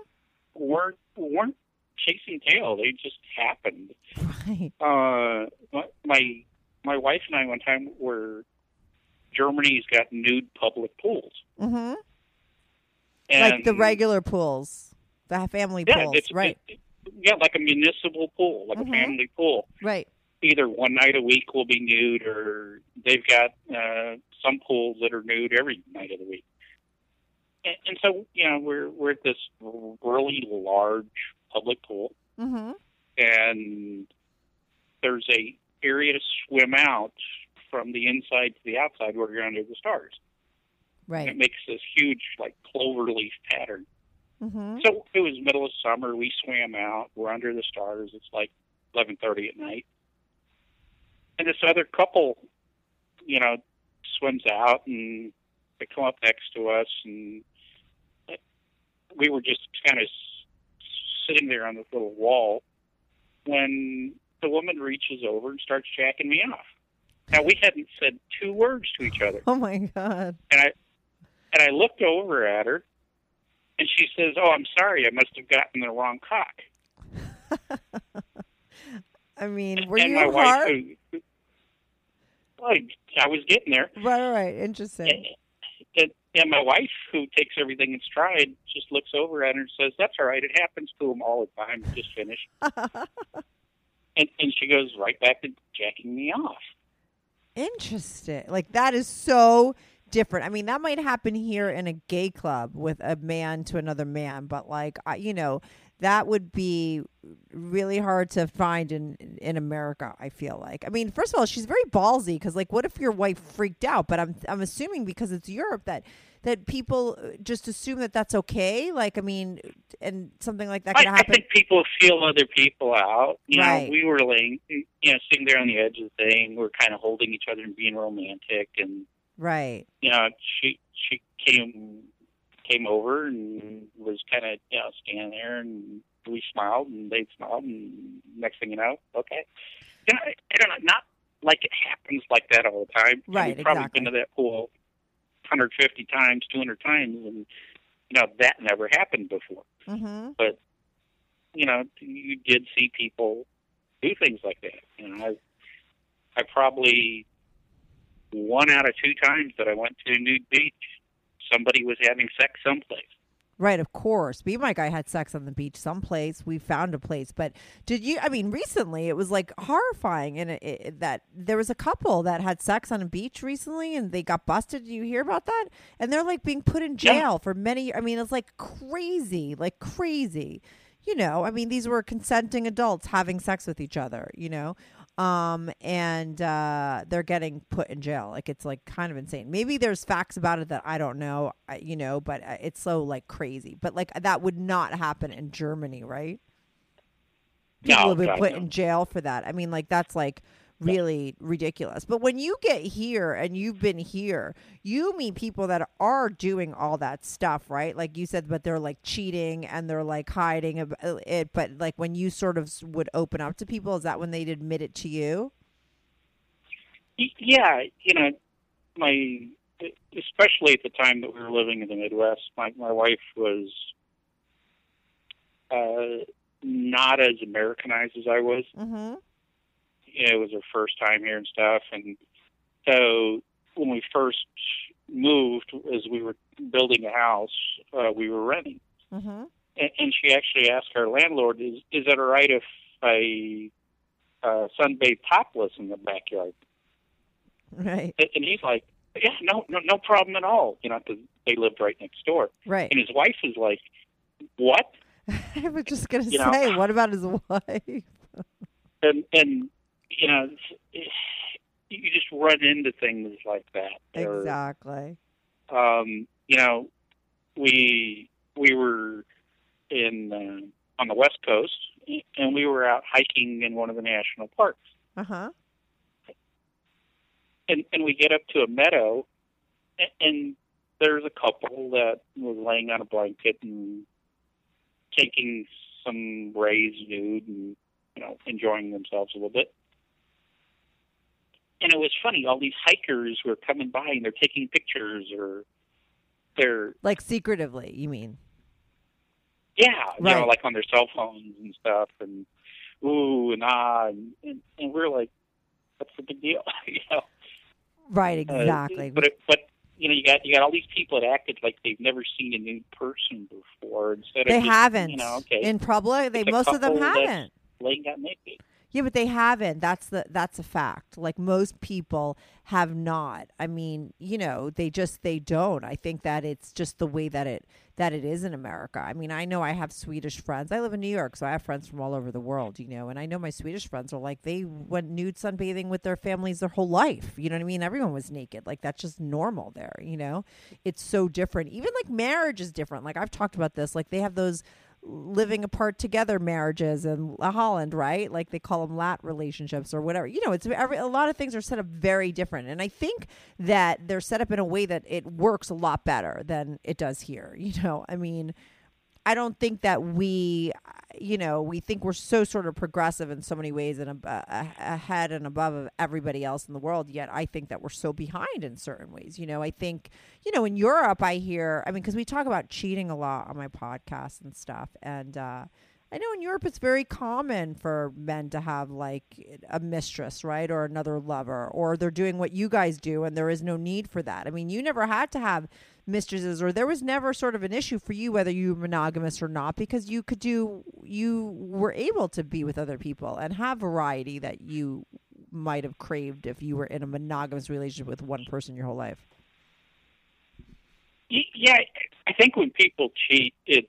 weren't weren't chasing tail. They just happened. Right. Uh, my- my my wife and I one time were Germany's got nude public pools. Mm-hmm. And Like the regular pools, the family yeah, pools, right? it- yeah, like a municipal pool, like Mhm. a family pool. right. Either one night a week will be nude, or they've got uh, some pools that are nude every night of the week. And, and so, you know, we're we're at this really large public pool, Mm-hmm. and there's a area to swim out from the inside to the outside where you're under the stars. And Right. it makes this huge, like clover leaf pattern. Mm-hmm. So it was middle of summer. We swam out. We're under the stars. It's like eleven thirty at night, and this other couple, you know, swims out and they come up next to us, and we were just kind of sitting there on this little wall when the woman reaches over and starts jacking me off. Now we hadn't said two words to each other, Oh my god. and I and I looked over at her, and she says, "Oh, I'm sorry. I must have gotten the wrong cock." I mean, were and you my wife, hard? who, uh, well, I, was getting there, Right, right. Interesting. and, and, and my wife, who takes everything in stride, just looks over at her and says, "That's all right. It happens to them all the time. Just finished." and and she goes right back to jacking me off. Interesting. Like that is so different. I mean, that might happen here in a gay club with a man to another man, but like I, you know, that would be really hard to find in in America. I feel like. I mean, first of all, she's very ballsy because, like, what if your wife freaked out? But I'm I'm assuming because it's Europe that that people uh, just assume that that's okay. Like, I mean, and something like that I, could I happen. think people feel other people out. You Right. know, we were laying, you know, sitting there on the edge of the thing. We're kind of holding each other and being romantic, and right. you know, she she came came over and was kind of you know standing there, and we smiled, and they smiled, and next thing you know, okay, you know, I, I don't know, not like it happens like that all the time. Right, We've probably exactly. been to that pool 150 times, 200 times, and you know that never happened before. Mm-hmm. But you know, you did see people do things like that. You know, I I probably one out of two times that I went to nude beach, somebody was having sex someplace. Right, of course. Me and my guy had sex on the beach someplace. We found a place, but did you? I mean, recently it was like horrifying, and it, it, that there was a couple that had sex on a beach recently, and they got busted. Did you hear about that? And they're like being put in Yeah. jail for many. I mean, it's like crazy, like crazy. You know, I mean, these were consenting adults having sex with each other. You know, um, and uh, they're getting put in jail. Like it's like kind of insane. Maybe there's facts about it that I don't know, you know, but uh, it's so like crazy. But like that would not happen in Germany, right? People No, would be put no. in jail for that. I mean, like that's like really ridiculous. But when you get here and you've been here, you meet people that are doing all that stuff, right? Like you said, but they're like cheating and they're like hiding uh, it. But like when you sort of would open up to people, is that when they'd admit it to you? Yeah, you know, my especially at the time that we were living in the Midwest, my my wife was uh, not as Americanized as I was. Mm-hmm. You know, it was her first time here and stuff. And so when we first moved as we were building a house uh, we were renting, Mm-hmm. and, and she actually asked our landlord, "Is is it all right if I uh, sunbathe topless in the backyard?" Right. And, he's like, "Yeah, no, no, no problem at all." You know, because they lived right next door, Right. and his wife is like, "What?" I was just gonna You know- say, what about his wife? and and you know it's- you just run into things like that Or, Exactly. um you know we we were in uh, on the west coast and we were out hiking in one of the national parks Uh huh. and and we get up to a meadow and, and there's a couple that was laying on a blanket and taking some rays nude and you know enjoying themselves a little bit and it was funny all these hikers were coming by and they're taking pictures or they're Like secretively, you mean? yeah you know like on their cell phones and stuff and ooh and ah and, and, and we're like what's the big deal you know Right. Uh, Exactly. but it, but you know, you got you got all these people that acted like they've never seen a nude person before. Instead they of just, haven't. You know, okay, In public, they most of them haven't. laying out naked. Yeah, but they haven't. That's the that's a fact. Like most people have not. I mean, you know, they just they don't. I think that it's just the way that it that it is in America. I mean, I know I have Swedish friends. I live in New York, so I have friends from all over the world, you know, and I know my Swedish friends are like they went nude sunbathing with their families their whole life. You know what I mean? Everyone was naked. Like that's just normal there, you know? It's so different. Even like marriage is different. Like I've talked about this. Like they have those living apart together marriages in Holland, right? Like they call them lat relationships or whatever. You know, it's every, a lot of things are set up very different, and I think that they're set up in a way that it works a lot better than it does here. You know, I mean. I don't think that we, you know, we think we're so sort of progressive in so many ways and uh, ahead and above of everybody else in the world. Yet I think that we're so behind in certain ways. You know, I think, you know, in Europe, I hear, I mean, because we talk about cheating a lot on my podcast and stuff, and uh, I know in Europe it's very common for men to have like a mistress, right, or another lover, or they're doing what you guys do, and there is no need for that. I mean, you never had to have mistresses, or there was never sort of an issue for you whether you were monogamous or not, because you could do, you were able to be with other people and have variety that you might have craved if you were in a monogamous relationship with one person your whole life. Yeah, I think when people cheat, it's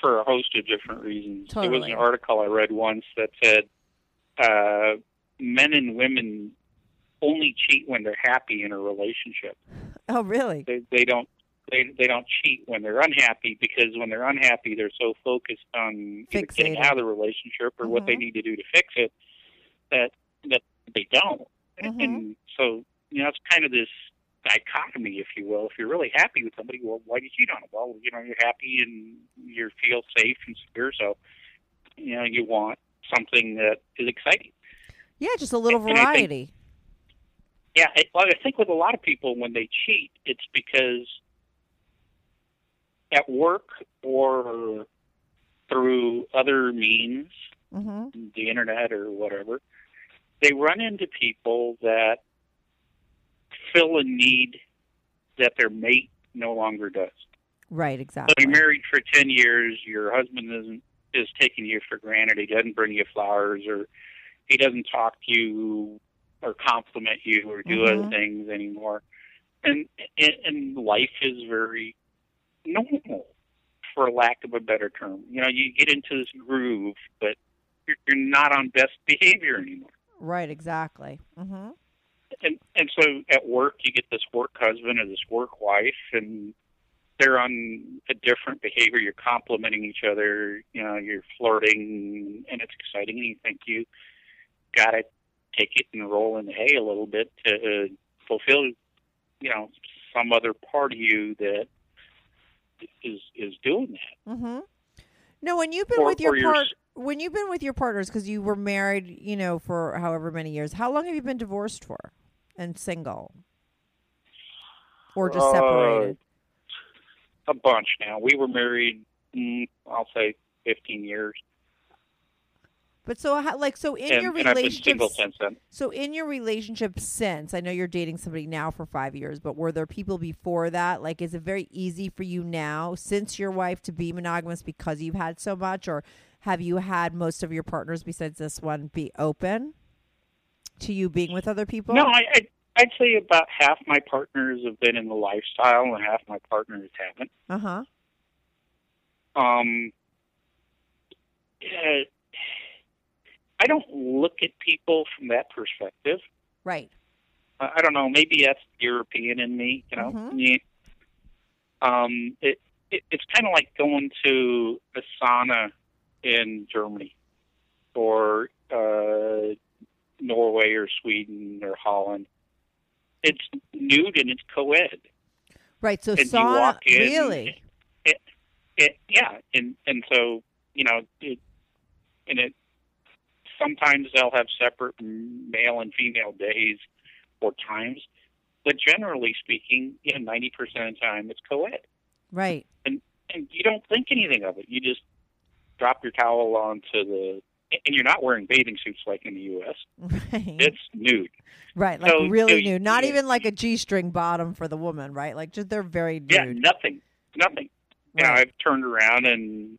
for a host of different reasons. There was an article I read once that said uh, men and women only cheat when they're happy in a relationship. Oh, really? They they don't they they don't cheat when they're unhappy because when they're unhappy they're so focused on getting out of the relationship or what they Mhm. need to do to fix it that that they don't. Mhm. And so you know it's kind of this dichotomy, if you will. If you're really happy with somebody, well, why do you cheat on them? Well, you know you're happy and you feel safe and secure, so you know you want something that is exciting. Yeah, just a little And variety. Yeah, I, well, I think with a lot of people, when they cheat, it's because at work or through other means, Mm-hmm. the internet or whatever, they run into people that fill a need that their mate no longer does. Right, So exactly. you're married for ten years, your husband isn't is taking you for granted. He doesn't bring you flowers or he doesn't talk to you or compliment you or do other Mhm. things anymore. And, and and life is very normal for lack of a better term. You know, you get into this groove, but you're, you're not on best behavior anymore. Right, exactly. Mm-hmm. and and so at work you get this work husband or this work wife and they're on a different behavior you're complimenting each other you know you're flirting and it's exciting and you think you got to take it and roll in the hay a little bit to uh, fulfill you know some other part of you that is is doing that Mm-hmm. No, when you've been Or- with your part, when you've been with your partners because you were married, you know, for however many years. How long have you been divorced for, and single, or just Uh, separated? a bunch now we were married mm, i'll say 15 years But so, how, like, so in and, your and I've been single relationship, so in your relationship since, I know you're dating somebody now for five years, but were there people before that? Like, is it very easy for you now, since your wife, to be monogamous because you've had so much, or have you had most of your partners besides this one be open to you being with other people? No, I, I I'd say about half my partners have been in the lifestyle, and half my partners haven't. Uh huh. Um, uh, I don't look at people from that perspective. Right. I I don't know. Maybe that's European in me. You know. Mhm. Yeah. Um, it, it it's kind of like going to a sauna in Germany, or uh, Norway, or Sweden, or Holland. It's nude and it's co-ed. Right. So And you sauna. walk in- Really. It, it, yeah, and and so you know, it, and it sometimes they'll have separate male and female days or times, but generally speaking, yeah, ninety percent of the time it's co-ed, Right. and and you don't think anything of it. You just drop your towel onto the, and you're not wearing bathing suits like in the U.S. Right. It's nude. right. Like so- really so you- nude. Not yeah. even like a G string bottom for the woman, right? Like just they're very nude. Yeah, nothing, nothing. You know, I've turned around and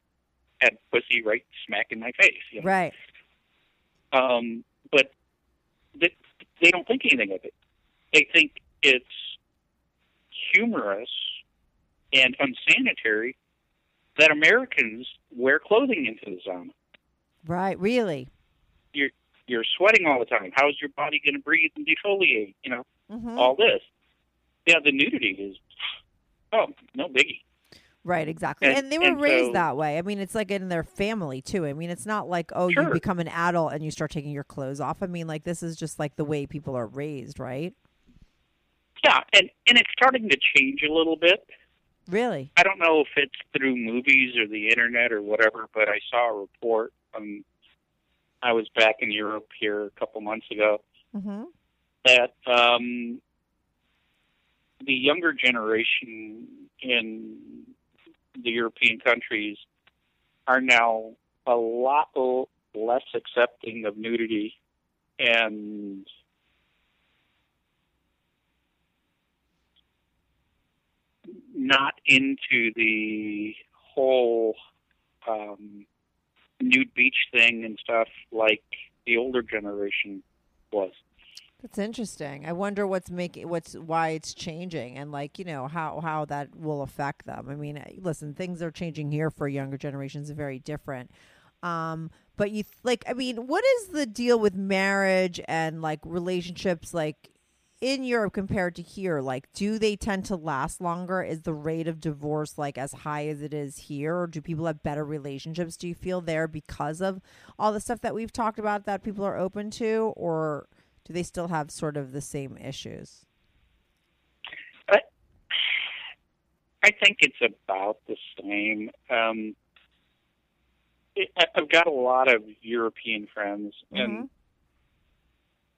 had pussy right smack in my face. You know? Right. Um, but they, they don't think anything of it. They think it's humorous and unsanitary that Americans wear clothing into the sauna. Right. Really. You're you're sweating all the time. How's your body going to breathe and defoliate? You know hmm all this. Yeah, the nudity is oh no biggie. Right, exactly. And, And- they were and raised so- that way. I mean, it's like in their family too. I mean, it's not like, oh, you become an adult and you start taking your clothes off. I mean, like this is just like the way people are raised, right? Yeah, and and it's starting to change a little bit. Really? I don't know if it's through movies or the internet or whatever, but I saw a report. I was back in Europe here a couple months ago Mm-hmm. that um, the younger generation in the European countries are now a lot less accepting of nudity and not into the whole um, nude beach thing and stuff like the older generation was. That's interesting. I wonder what's making what's why it's changing and like, you know, how how that will affect them. I mean, listen, things are changing here for younger generations very different. Um but you like I mean, what is the deal with marriage and like relationships like in Europe compared to here? Like do they tend to last longer? Is the rate of divorce like as high as it is here or do people have better relationships do you feel there because of all the stuff that we've talked about that people are open to or do they still have sort of the same issues? I think it's about the same. Um, it, I- I've got a lot of European friends, and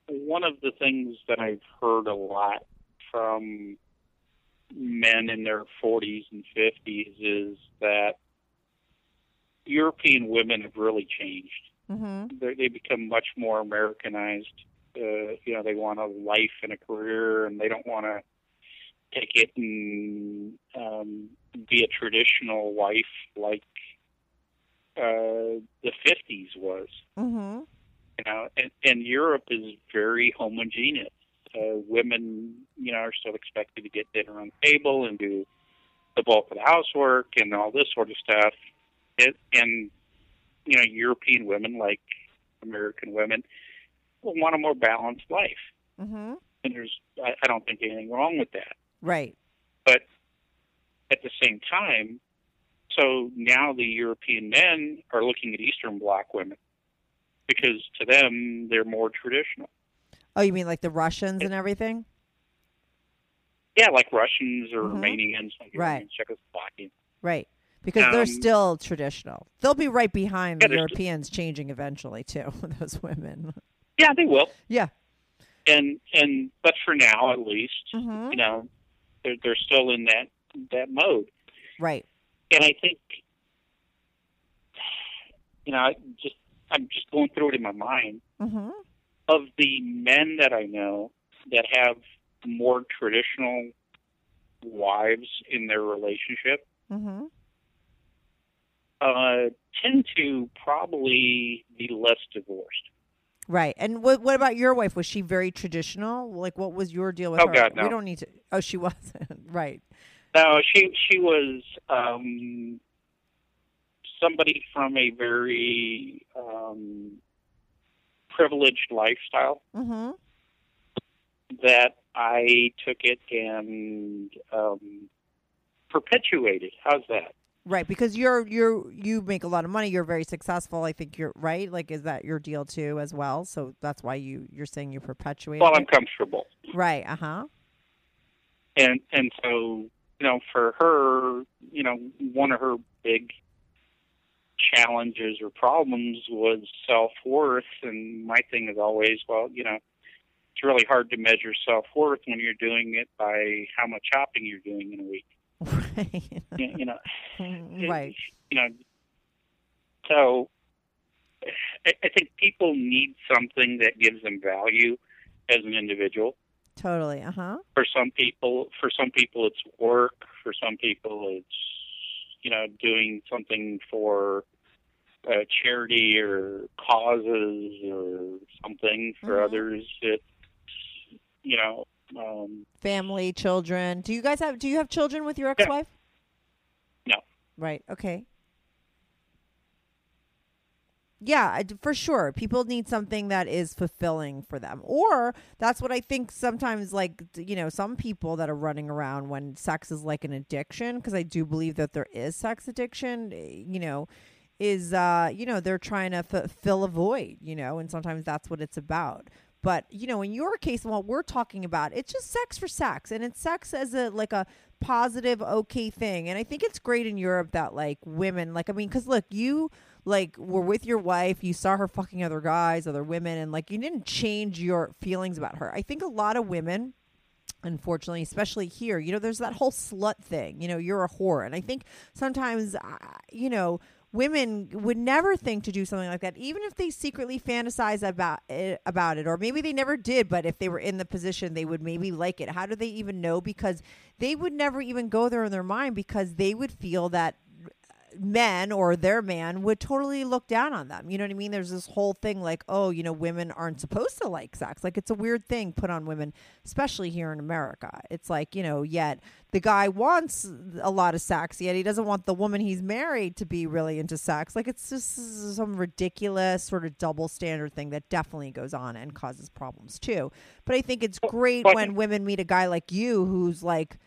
one of the things that I've heard a lot from men in their 40s and 50s is that European women have really changed. Mm-hmm. They become much more Americanized. Uh, you know, they want a life and a career, and they don't want to take it and um, be a traditional wife like uh, the '50s was. Mm-hmm. You know, and, and Europe is very homogeneous. Uh, women, you know, are still expected to get dinner on the table and do the bulk of the housework and all this sort of stuff. It, and you know, European women, like American women, will want a more balanced life. Mm-hmm. And there's, I, I don't think anything wrong with that. Right. But at the same time, so now the European men are looking at Eastern Bloc women because to them they're more traditional. Oh, you mean like the Russians and everything? Yeah, like Russians or Mhm. Romanians, like Right. Czechoslovakian. Right. Because they're Um, still traditional. They'll be right behind Yeah, the they're Europeans changing eventually too, those women. Yeah, they will. Yeah. And and but for now, at least, Mhm. you know, they're they're still in that that mode. Right. And I think, you know, I just I'm just going through it in my mind. Mm-hmm. Of the men that I know that have more traditional wives in their relationship, Mm-hmm. uh, tend to probably be less divorced. Right. And what what about your wife? Was she very traditional? Like, what was your deal with Oh, her? God, We don't need to. Oh, she wasn't. right. No, she she was um, somebody from a very um, privileged lifestyle Mm-hmm. that I took it and um, perpetuated. How's that? Right, because you're you're you make a lot of money. You're very successful. I think you're right. Like, is that your deal too as well? So that's why you you're saying you perpetuate. Well, I'm comfortable, right. Uh huh. and and so you know, for her, you know, one of her big challenges or problems was self worth, and my thing is always, well, you know, it's really hard to measure self worth when you're doing it by how much shopping you're doing in a week. Right. You, know, right. you know, so I, I think people need something that gives them value as an individual. Totally. Uh huh. For some people, for some people, it's work. For some people, it's you know doing something for uh, charity or causes or something. For Mhm. others, it's you know um, Family, children. Do you guys have? Do you have children with your ex-wife? No. Right. Okay. Yeah, for sure. People need something that is fulfilling for them. Or that's what I think sometimes, like, you know, some people that are running around when sex is like an addiction, because I do believe that there is sex addiction, eh, you know, is, uh, you know, they're trying to f- fill a void, you know, and sometimes that's what it's about. But, you know, in your case, and what we're talking about, it's just sex for sex. And it's sex as a, like a, positive okay thing. And i think it's great in europe that like women like i mean because look you like were with your wife you saw her fucking other guys other women and like you didn't change your feelings about her. I think a lot of women unfortunately especially here you know there's that whole slut thing. You know you're a whore. And i think sometimes uh, you know women would never think to do something like that even if they secretly fantasize about it, about it or maybe they never did but if they were in the position they would maybe like it. How do they even know? Because they would never even go there in their mind because they would feel that men or their man would totally look down on them. You know what I mean? There's this whole thing like, oh, you know, women aren't supposed to like sex. Like it's a weird thing put on women, especially here in America. It's like, you know, yet the guy wants a lot of sex, yet he doesn't want the woman he's married to be really into sex. Like it's just some ridiculous sort of double standard thing that definitely goes on and causes problems too. But I think it's great when women meet a guy like you who's like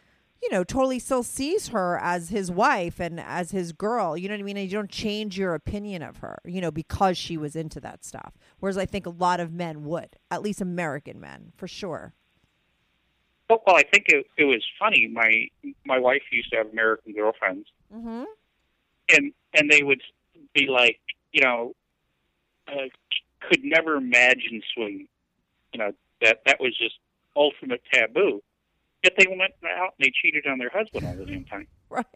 you know, totally still sees her as his wife and as his girl. You know what I mean? And you don't change your opinion of her, you know, because she was into that stuff. Whereas I think a lot of men would, at least American men, for sure. Well, well, I think it, it was funny. My my wife used to have American girlfriends, Mm-hmm. and and they would be like, you know, uh, could never imagine swinging. You know that that was just ultimate taboo. Yet they went out and they cheated on their husband all the same time. Right.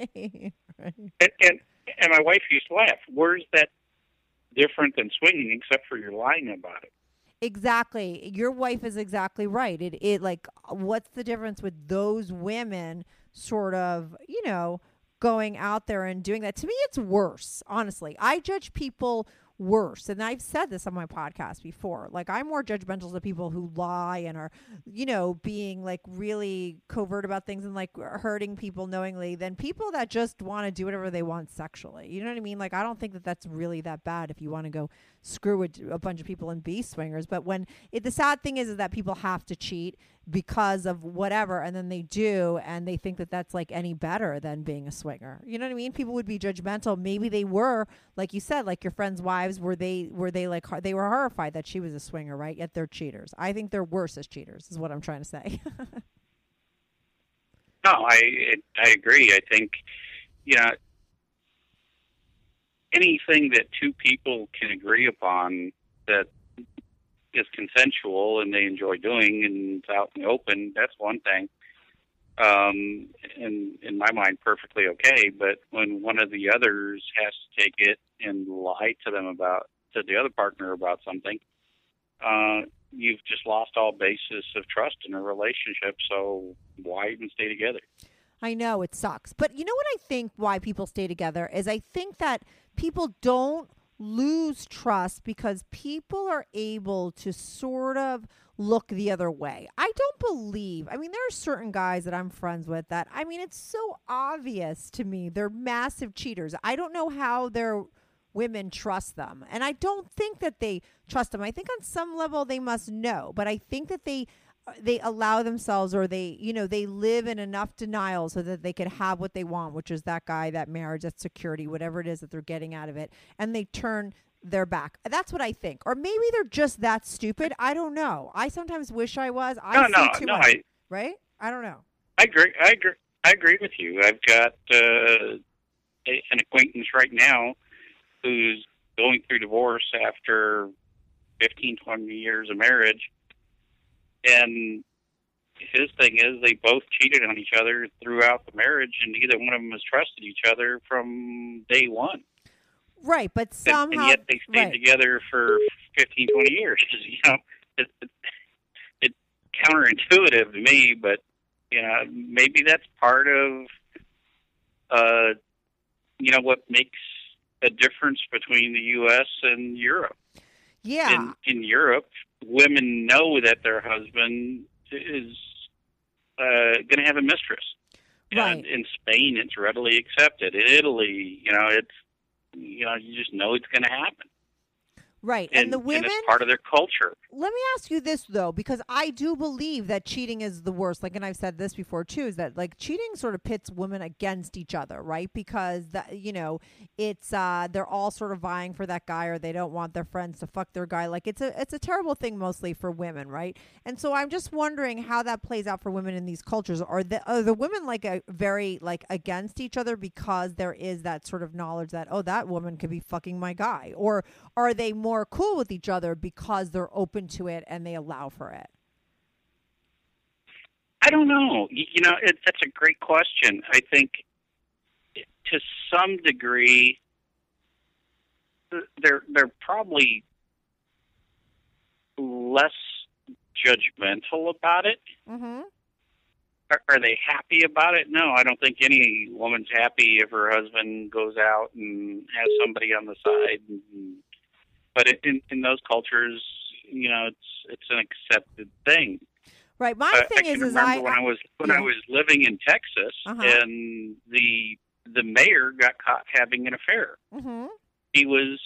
right. And and, and my wife used to laugh. Where's that different than swinging, except for you're lying about it? Exactly. Your wife is exactly right. It it like what's the difference with those women sort of, you know, going out there and doing that? To me it's worse, honestly. I judge people worse. And I've said this on my podcast before. Like I'm more judgmental to people who lie and are, you know, being like really covert about things and like hurting people knowingly than people that just want to do whatever they want sexually. You know what I mean? Like I don't think that that's really that bad if you want to go screw a, a bunch of people and be swingers. But when it, the sad thing is, is that people have to cheat because of whatever, and then they do, and they think that that's like any better than being a swinger. You know what I mean? People would be judgmental. Maybe they were, like you said, like your friends' wives. Were they? Were they like? They were horrified that she was a swinger, right? Yet they're cheaters. I think they're worse as cheaters. Is what I'm trying to say. No, I I agree. I think you know anything that two people can agree upon that is consensual and they enjoy doing and it's out in the open, that's one thing. Um, in in my mind, perfectly okay. But when one of the others has to take it and lie to them about to the other partner about something, uh, you've just lost all basis of trust in a relationship. So why even stay together? I know it sucks. But you know what I think why people stay together is I think that people don't lose trust because people are able to sort of look the other way. I don't believe. I mean, there are certain guys that I'm friends with that I mean, it's so obvious to me they're massive cheaters. I don't know how their women trust them. And I don't think that they trust them. I think on some level they must know, but I think that they they allow themselves or they you know they live in enough denial so that they can have what they want which is that guy that marriage that security whatever it is that they're getting out of it and they turn their back. That's what i think. Or maybe they're just that stupid. I don't know. I sometimes wish i was. I No, no, too no, much. I- right? I don't know. I agree. I agree. I agree with you. I've got uh, an acquaintance right now who's going through divorce after 15, 20 years of marriage, and his thing is they both cheated on each other throughout the marriage, and neither one of them has trusted each other from day one. right but And, somehow and yet they stayed right. together for 15, 20 years. You know, it, it, it's counterintuitive to me, but you know, maybe that's part of, uh, you know, what makes a difference between the U.S. and Europe. yeah In, in Europe, women know that their husband is uh, going to have a mistress. Right. And in Spain, it's readily accepted. In Italy, you know, it's you know, you just know it's going to happen. Right And, and the women it's part of their culture. let me ask you this though because i do believe that cheating is the worst like and i've said this before too is that like cheating sort of pits women against each other right? Because that you know it's uh they're all sort of vying for that guy or they don't want their friends to fuck their guy. Like it's a it's a terrible thing mostly for women right? And so i'm just wondering how that plays out for women in these cultures. Are the are the women like a very like against each other because there is that sort of knowledge that oh that woman could be fucking my guy? Or are they more cool with each other because they're open to it and they allow for it I don't know. You, you know, it, that's a great question. I think to some degree, they're they're probably less judgmental about it. mm-hmm Are, are they happy about it? No, I don't think any woman's happy if her husband goes out and has somebody on the side. And, but in in those cultures, you know, it's it's an accepted thing. right my I, thing I can is is remember i when I was when yeah. I was living in Texas, Uh-huh. and the the mayor got caught having an affair. mm-hmm He was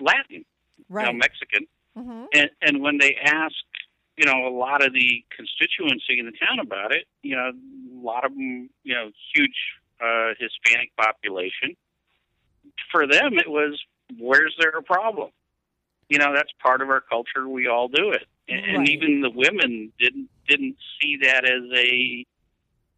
Latin, right Mexican, mm-hmm and and when they asked, you know, a lot of the constituency in the town about it, you know, a lot of them, you know, huge uh, Hispanic population. For them, it was, where's there a problem? You know, that's part of our culture. We all do it, and, and even the women didn't didn't see that as a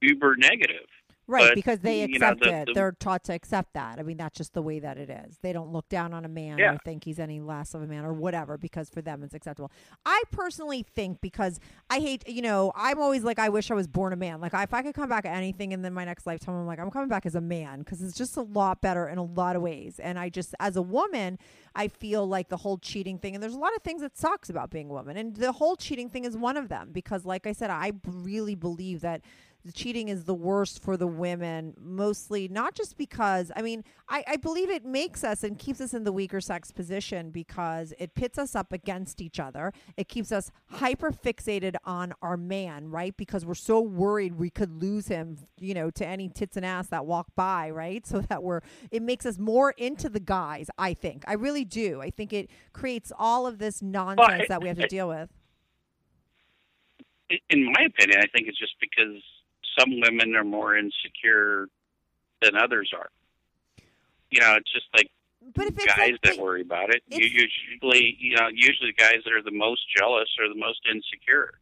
uber negative. Right, But, because they you know, accept the- it. the- They're taught to accept that. I mean, that's just the way that it is. They don't look down on a man Yeah. or think he's any less of a man or whatever because for them it's acceptable. I personally think because I hate, you know, I'm always like, I wish I was born a man. Like, if I could come back at anything in then my next lifetime, I'm like, I'm coming back as a man because it's just a lot better in a lot of ways. And I just, as a woman, I feel like the whole cheating thing, and there's a lot of things that sucks about being a woman. And the whole cheating thing is one of them because, like I said, I really believe that the cheating is the worst for the women, mostly not just because, I mean, I, I believe it makes us and keeps us in the weaker sex position because it pits us up against each other. It keeps us hyper fixated on our man, right? Because we're so worried we could lose him, you know, to any tits and ass that walk by, right? So that we're, it makes us more into the guys, I think. I really do. I think it creates all of this nonsense I- that we have to I- deal with. In my opinion, I think it's just because some women are more insecure than others are. You know, it's just like But if guys like that worry about it. You usually, you know, usually the guys that are the most jealous are the most insecure.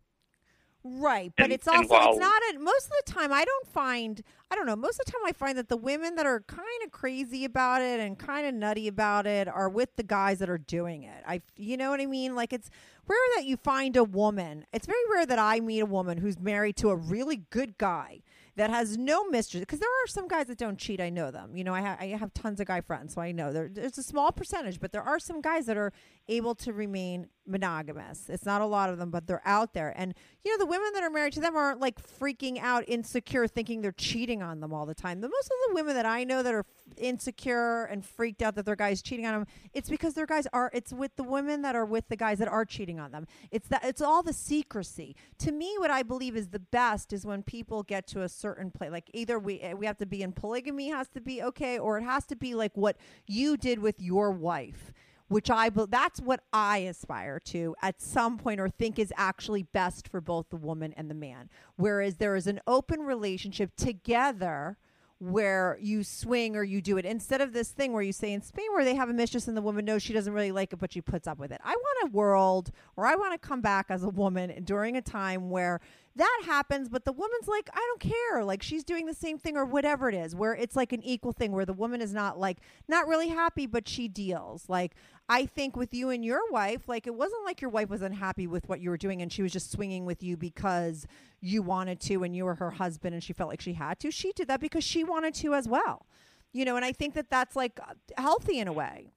Right, but And- it's also while- it's not a, most of the time I don't find I don't know, most of the time I find that the women that are kind of crazy about it and kind of nutty about it are with the guys that are doing it. I you know what I mean? Like it's rare that you find a woman. It's very rare that I meet a woman who's married to a really good guy that has no mistress. Because there are some guys that don't cheat. I know them. You know, I, ha- I have tons of guy friends, so I know there, there's a small percentage, but there are some guys that are able to remain monogamous. It's not a lot of them, but they're out there. And you know, the women that are married to them aren't like freaking out, insecure, thinking they're cheating on them all the time. The most of the women that I know that are insecure and freaked out that their guys cheating on them, it's because their guys are. It's with the women that are with the guys that are cheating on them. It's that. It's all the secrecy. To me, what I believe is the best is when people get to a certain place. Like either we eh, we have to be in polygamy has to be okay, or it has to be like what you did with your wife which I that's what I aspire to at some point or think is actually best for both the woman and the man. Whereas there is an open relationship together where you swing or you do it instead of this thing where you say in Spain where they have a mistress and the woman knows she doesn't really like it but she puts up with it. I want a world or I want to come back as a woman during a time where that happens but the woman's like I don't care. Like she's doing the same thing or whatever it is where it's like an equal thing where the woman is not like not really happy but she deals. Like I think with you and your wife like it wasn't like your wife was unhappy with what you were doing and she was just swinging with you because you wanted to and you were her husband and she felt like she had to. She did that because she wanted to as well. You know and I think that that's like healthy in a way.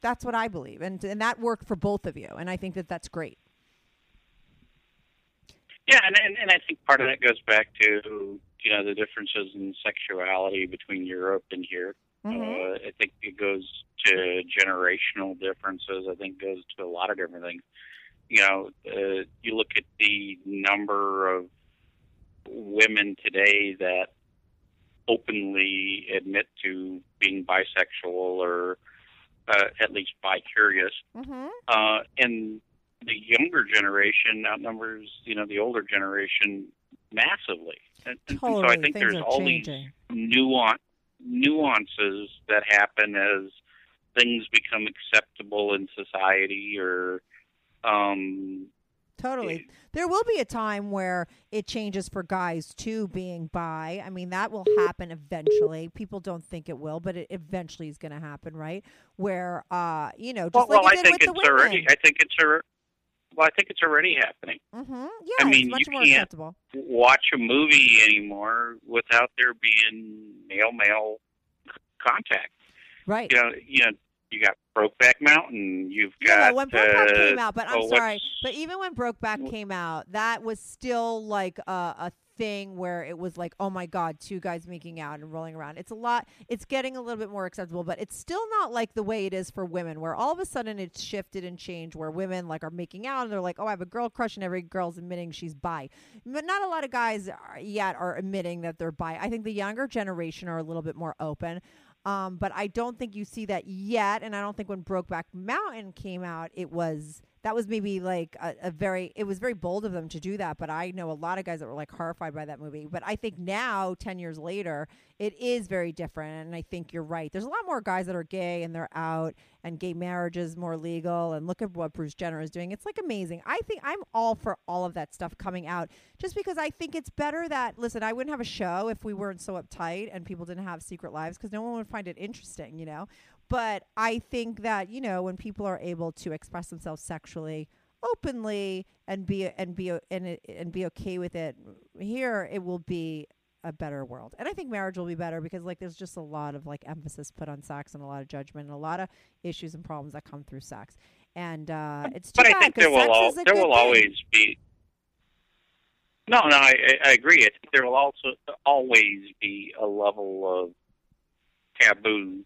That's what I believe and and that worked for both of you and I think that that's great Yeah, and, and and I think part of that goes back to you know the differences in sexuality between Europe and here. Mhm. Uh, I think it goes to generational differences. I think it goes to a lot of different things. You know, uh, you look at the number of women today that openly admit to being bisexual or uh, at least bi-curious, mhm uh, and the younger generation outnumbers, you know, the older generation massively. And, and so I think Things there's all changing. these nuance, nuances that happen as things become acceptable in society or um Totally. There will be a time where it changes for guys too being bi. I mean, that will happen eventually. People don't think it will, but it eventually is going to happen, right? Where uh, you know, just well, like well I think with it's the women. already I think it's a well, I think it's already happening. Mhm. Yeah, I mean, you can't- acceptable. Watch a movie anymore without there being male male contact. Right. You know, you know, you got Brokeback Mountain. You've Yeah, got no, when Brokeback uh, came out, but I'm oh, sorry, but even when Brokeback came out, that was still like a, a thing where it was like, oh my god, two guys making out and rolling around. It's a lot. It's getting a little bit more acceptable, but it's still not like the way it is for women, where all of a sudden it's shifted and changed, where women like are making out and they're like, oh, I have a girl crush, and every girl's admitting she's bi. But not a lot of guys are, yet are admitting that they're bi. I think the younger generation are a little bit more open. Um, but I don't think you see that yet, and I don't think when Brokeback Mountain came out, it was that was maybe like a, a very it was very bold of them to do that. But I know a lot of guys that were like horrified by that movie. But I think now, ten years later, it is very different, and I think you're right. There's a lot more guys that are gay and they're out, and gay marriage is more legal. And look at what Bruce Jenner is doing. It's like amazing. I think I'm all for all of that stuff coming out, just because I think it's better that listen. I wouldn't have a show if we weren't so uptight and people didn't have secret lives because no one would find it interesting, you know. But I think that you know when people are able to express themselves sexually openly and be and be and and be okay with it, here it will be a better world. And I think marriage will be better because like there's just a lot of like emphasis put on sex and a lot of judgment and a lot of issues and problems that come through sex. And uh, it's too but I bad think 'cause there will al- there will thing. always be. No, no, I, I I agree. I think there will also always be a level of taboo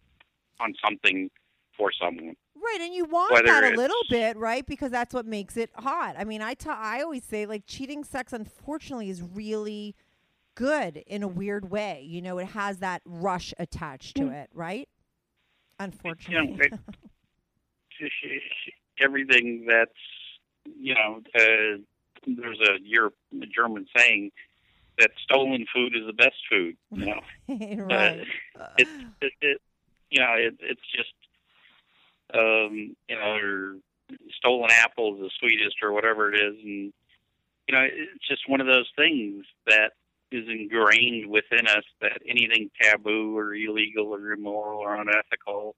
on something for someone. Right, and you want Whether that a little bit, right? Because that's what makes it hot. I mean, I I always say like cheating sex unfortunately is really good in a weird way. You know, it has that rush attached to it, right? Unfortunately. it- Everything that's you know, uh, there's a Europe, a German saying that stolen food is the best food. You know, right. uh, it, it, it you know, it, it's just um, you know, or stolen apple is the sweetest or whatever it is, and you know, it's just one of those things that is ingrained within us that anything taboo or illegal or immoral or unethical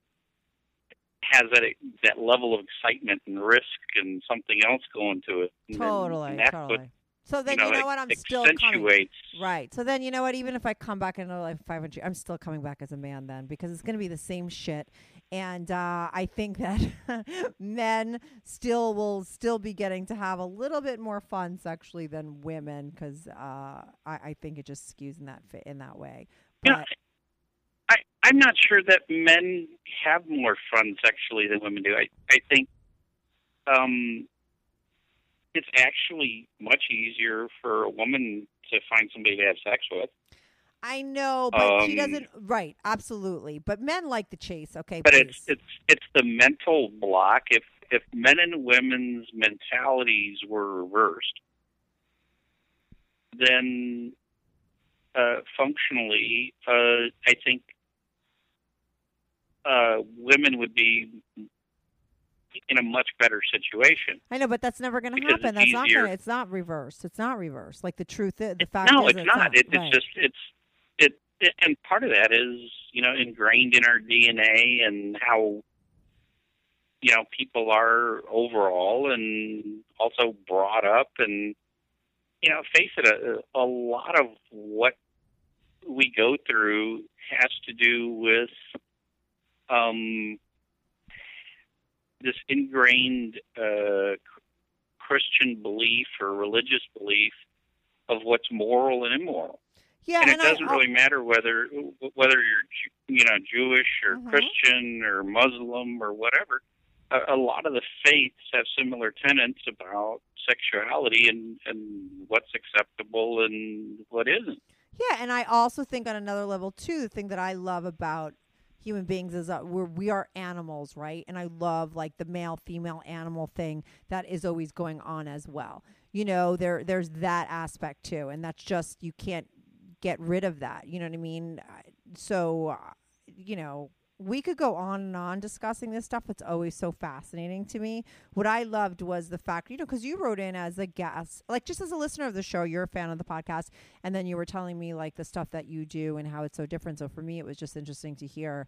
has that that level of excitement and risk and something else going to it. And Totally, and that's totally. what so then you know, you know what? I'm still coming. Right. So then you know what? Even if I come back in another like 500, I'm still coming back as a man then because it's going to be the same shit. And uh, I think that men still will still be getting to have a little bit more fun sexually than women because uh, I, I think it just skews in that fit in that way. You But know, I I'm not sure that men have more fun sexually than women do. I I think um it's actually much easier for a woman to find somebody to have sex with. I know, but she Um, doesn't. Right. Absolutely. But men like the chase. Okay. But please. it's it's it's the mental block. If if men and women's mentalities were reversed, then uh, functionally, uh, I think uh, women would be in a much better situation. I know, but that's never going to happen. it's That's not easier. going. to It's not reversed. It's not reversed. Like the truth is, the fact no, is, it's not. It, it's just it's it, it, and part of that is you know ingrained in our DNA and how you know people are overall, and also brought up, and you know, face it, a, a lot of what we go through has to do with um, this ingrained uh, Christian belief or religious belief of what's moral and immoral. yeah, and it I- doesn't I'll- really matter whether whether you're you know Jewish or Mhm. Christian or Muslim or whatever. A, a lot of the faiths have similar tenets about sexuality and and what's acceptable and what isn't. Yeah, and I also think on another level too, the thing that I love about human beings is that we're we are animals, right? And I love like the male female animal thing that is always going on as well. You know, there there's that aspect too, and that's just you can't get rid of that. You know what I mean? So, uh, you know, we could go on and on discussing this stuff. It's always so fascinating to me. What I loved was the fact, you know, because you wrote in as a guest, like just as a listener of the show, you're a fan of the podcast, and then you were telling me like the stuff that you do and how it's so different. So for me, it was just interesting to hear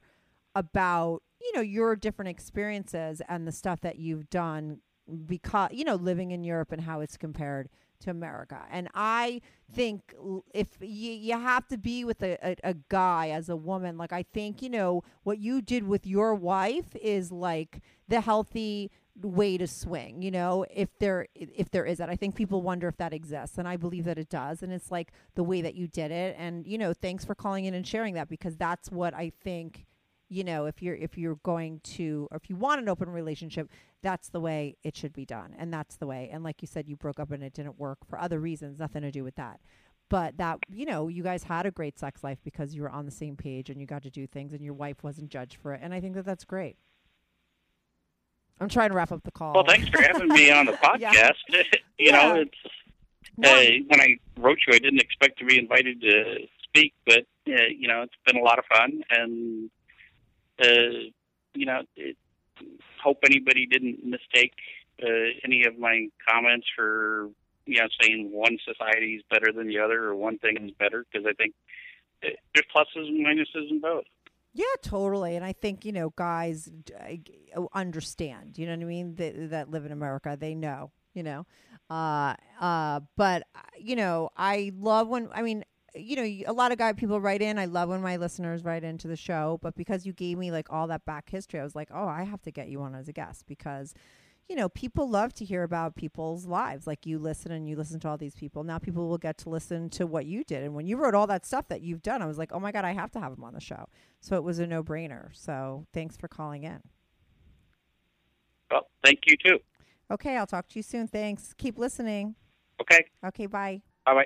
about you know your different experiences and the stuff that you've done because you know living in Europe and how it's compared to America. And I think if you, you have to be with a, a, a guy as a woman, like I think, you know, what you did with your wife is like the healthy way to swing, you know, if there if there is that. I think people wonder if that exists and I believe that it does and it's like the way that you did it and you know, thanks for calling in and sharing that because that's what I think you know if you're if you're going to or if you want an open relationship that's the way it should be done and that's the way and like you said you broke up and it didn't work for other reasons nothing to do with that but that you know you guys had a great sex life because you were on the same page and you got to do things and your wife wasn't judged for it and i think that that's great i'm trying to wrap up the call Well, thanks for having me on the Yeah. podcast. you know, it's No, uh, when I wrote you, I didn't expect to be invited to speak, but uh, you know, it's been a lot of fun, and uh, you know, it, hope anybody didn't mistake uh, any of my comments for you know saying one society is better than the other or one thing is better because I think uh, there's pluses and minuses in both. Yeah, totally. And I think, you know, guys uh, understand, you know what I mean? That, that live in America, they know, you know. Uh, uh, but, uh, you know, I love when, I mean, you know, a lot of guy people write in. I love when my listeners write into the show, but because you gave me like all that back history, I was like, oh, I have to get you on as a guest because, you know, people love to hear about people's lives. Like you listen and you listen to all these people. Now people will get to listen to what you did. And when you wrote all that stuff that you've done, I was like, oh my God, I have to have him on the show. So it was a no brainer. So thanks for calling in. Well, thank you too. Okay, I'll talk to you soon. Thanks. Keep listening. Okay, Okay, bye. bye bye.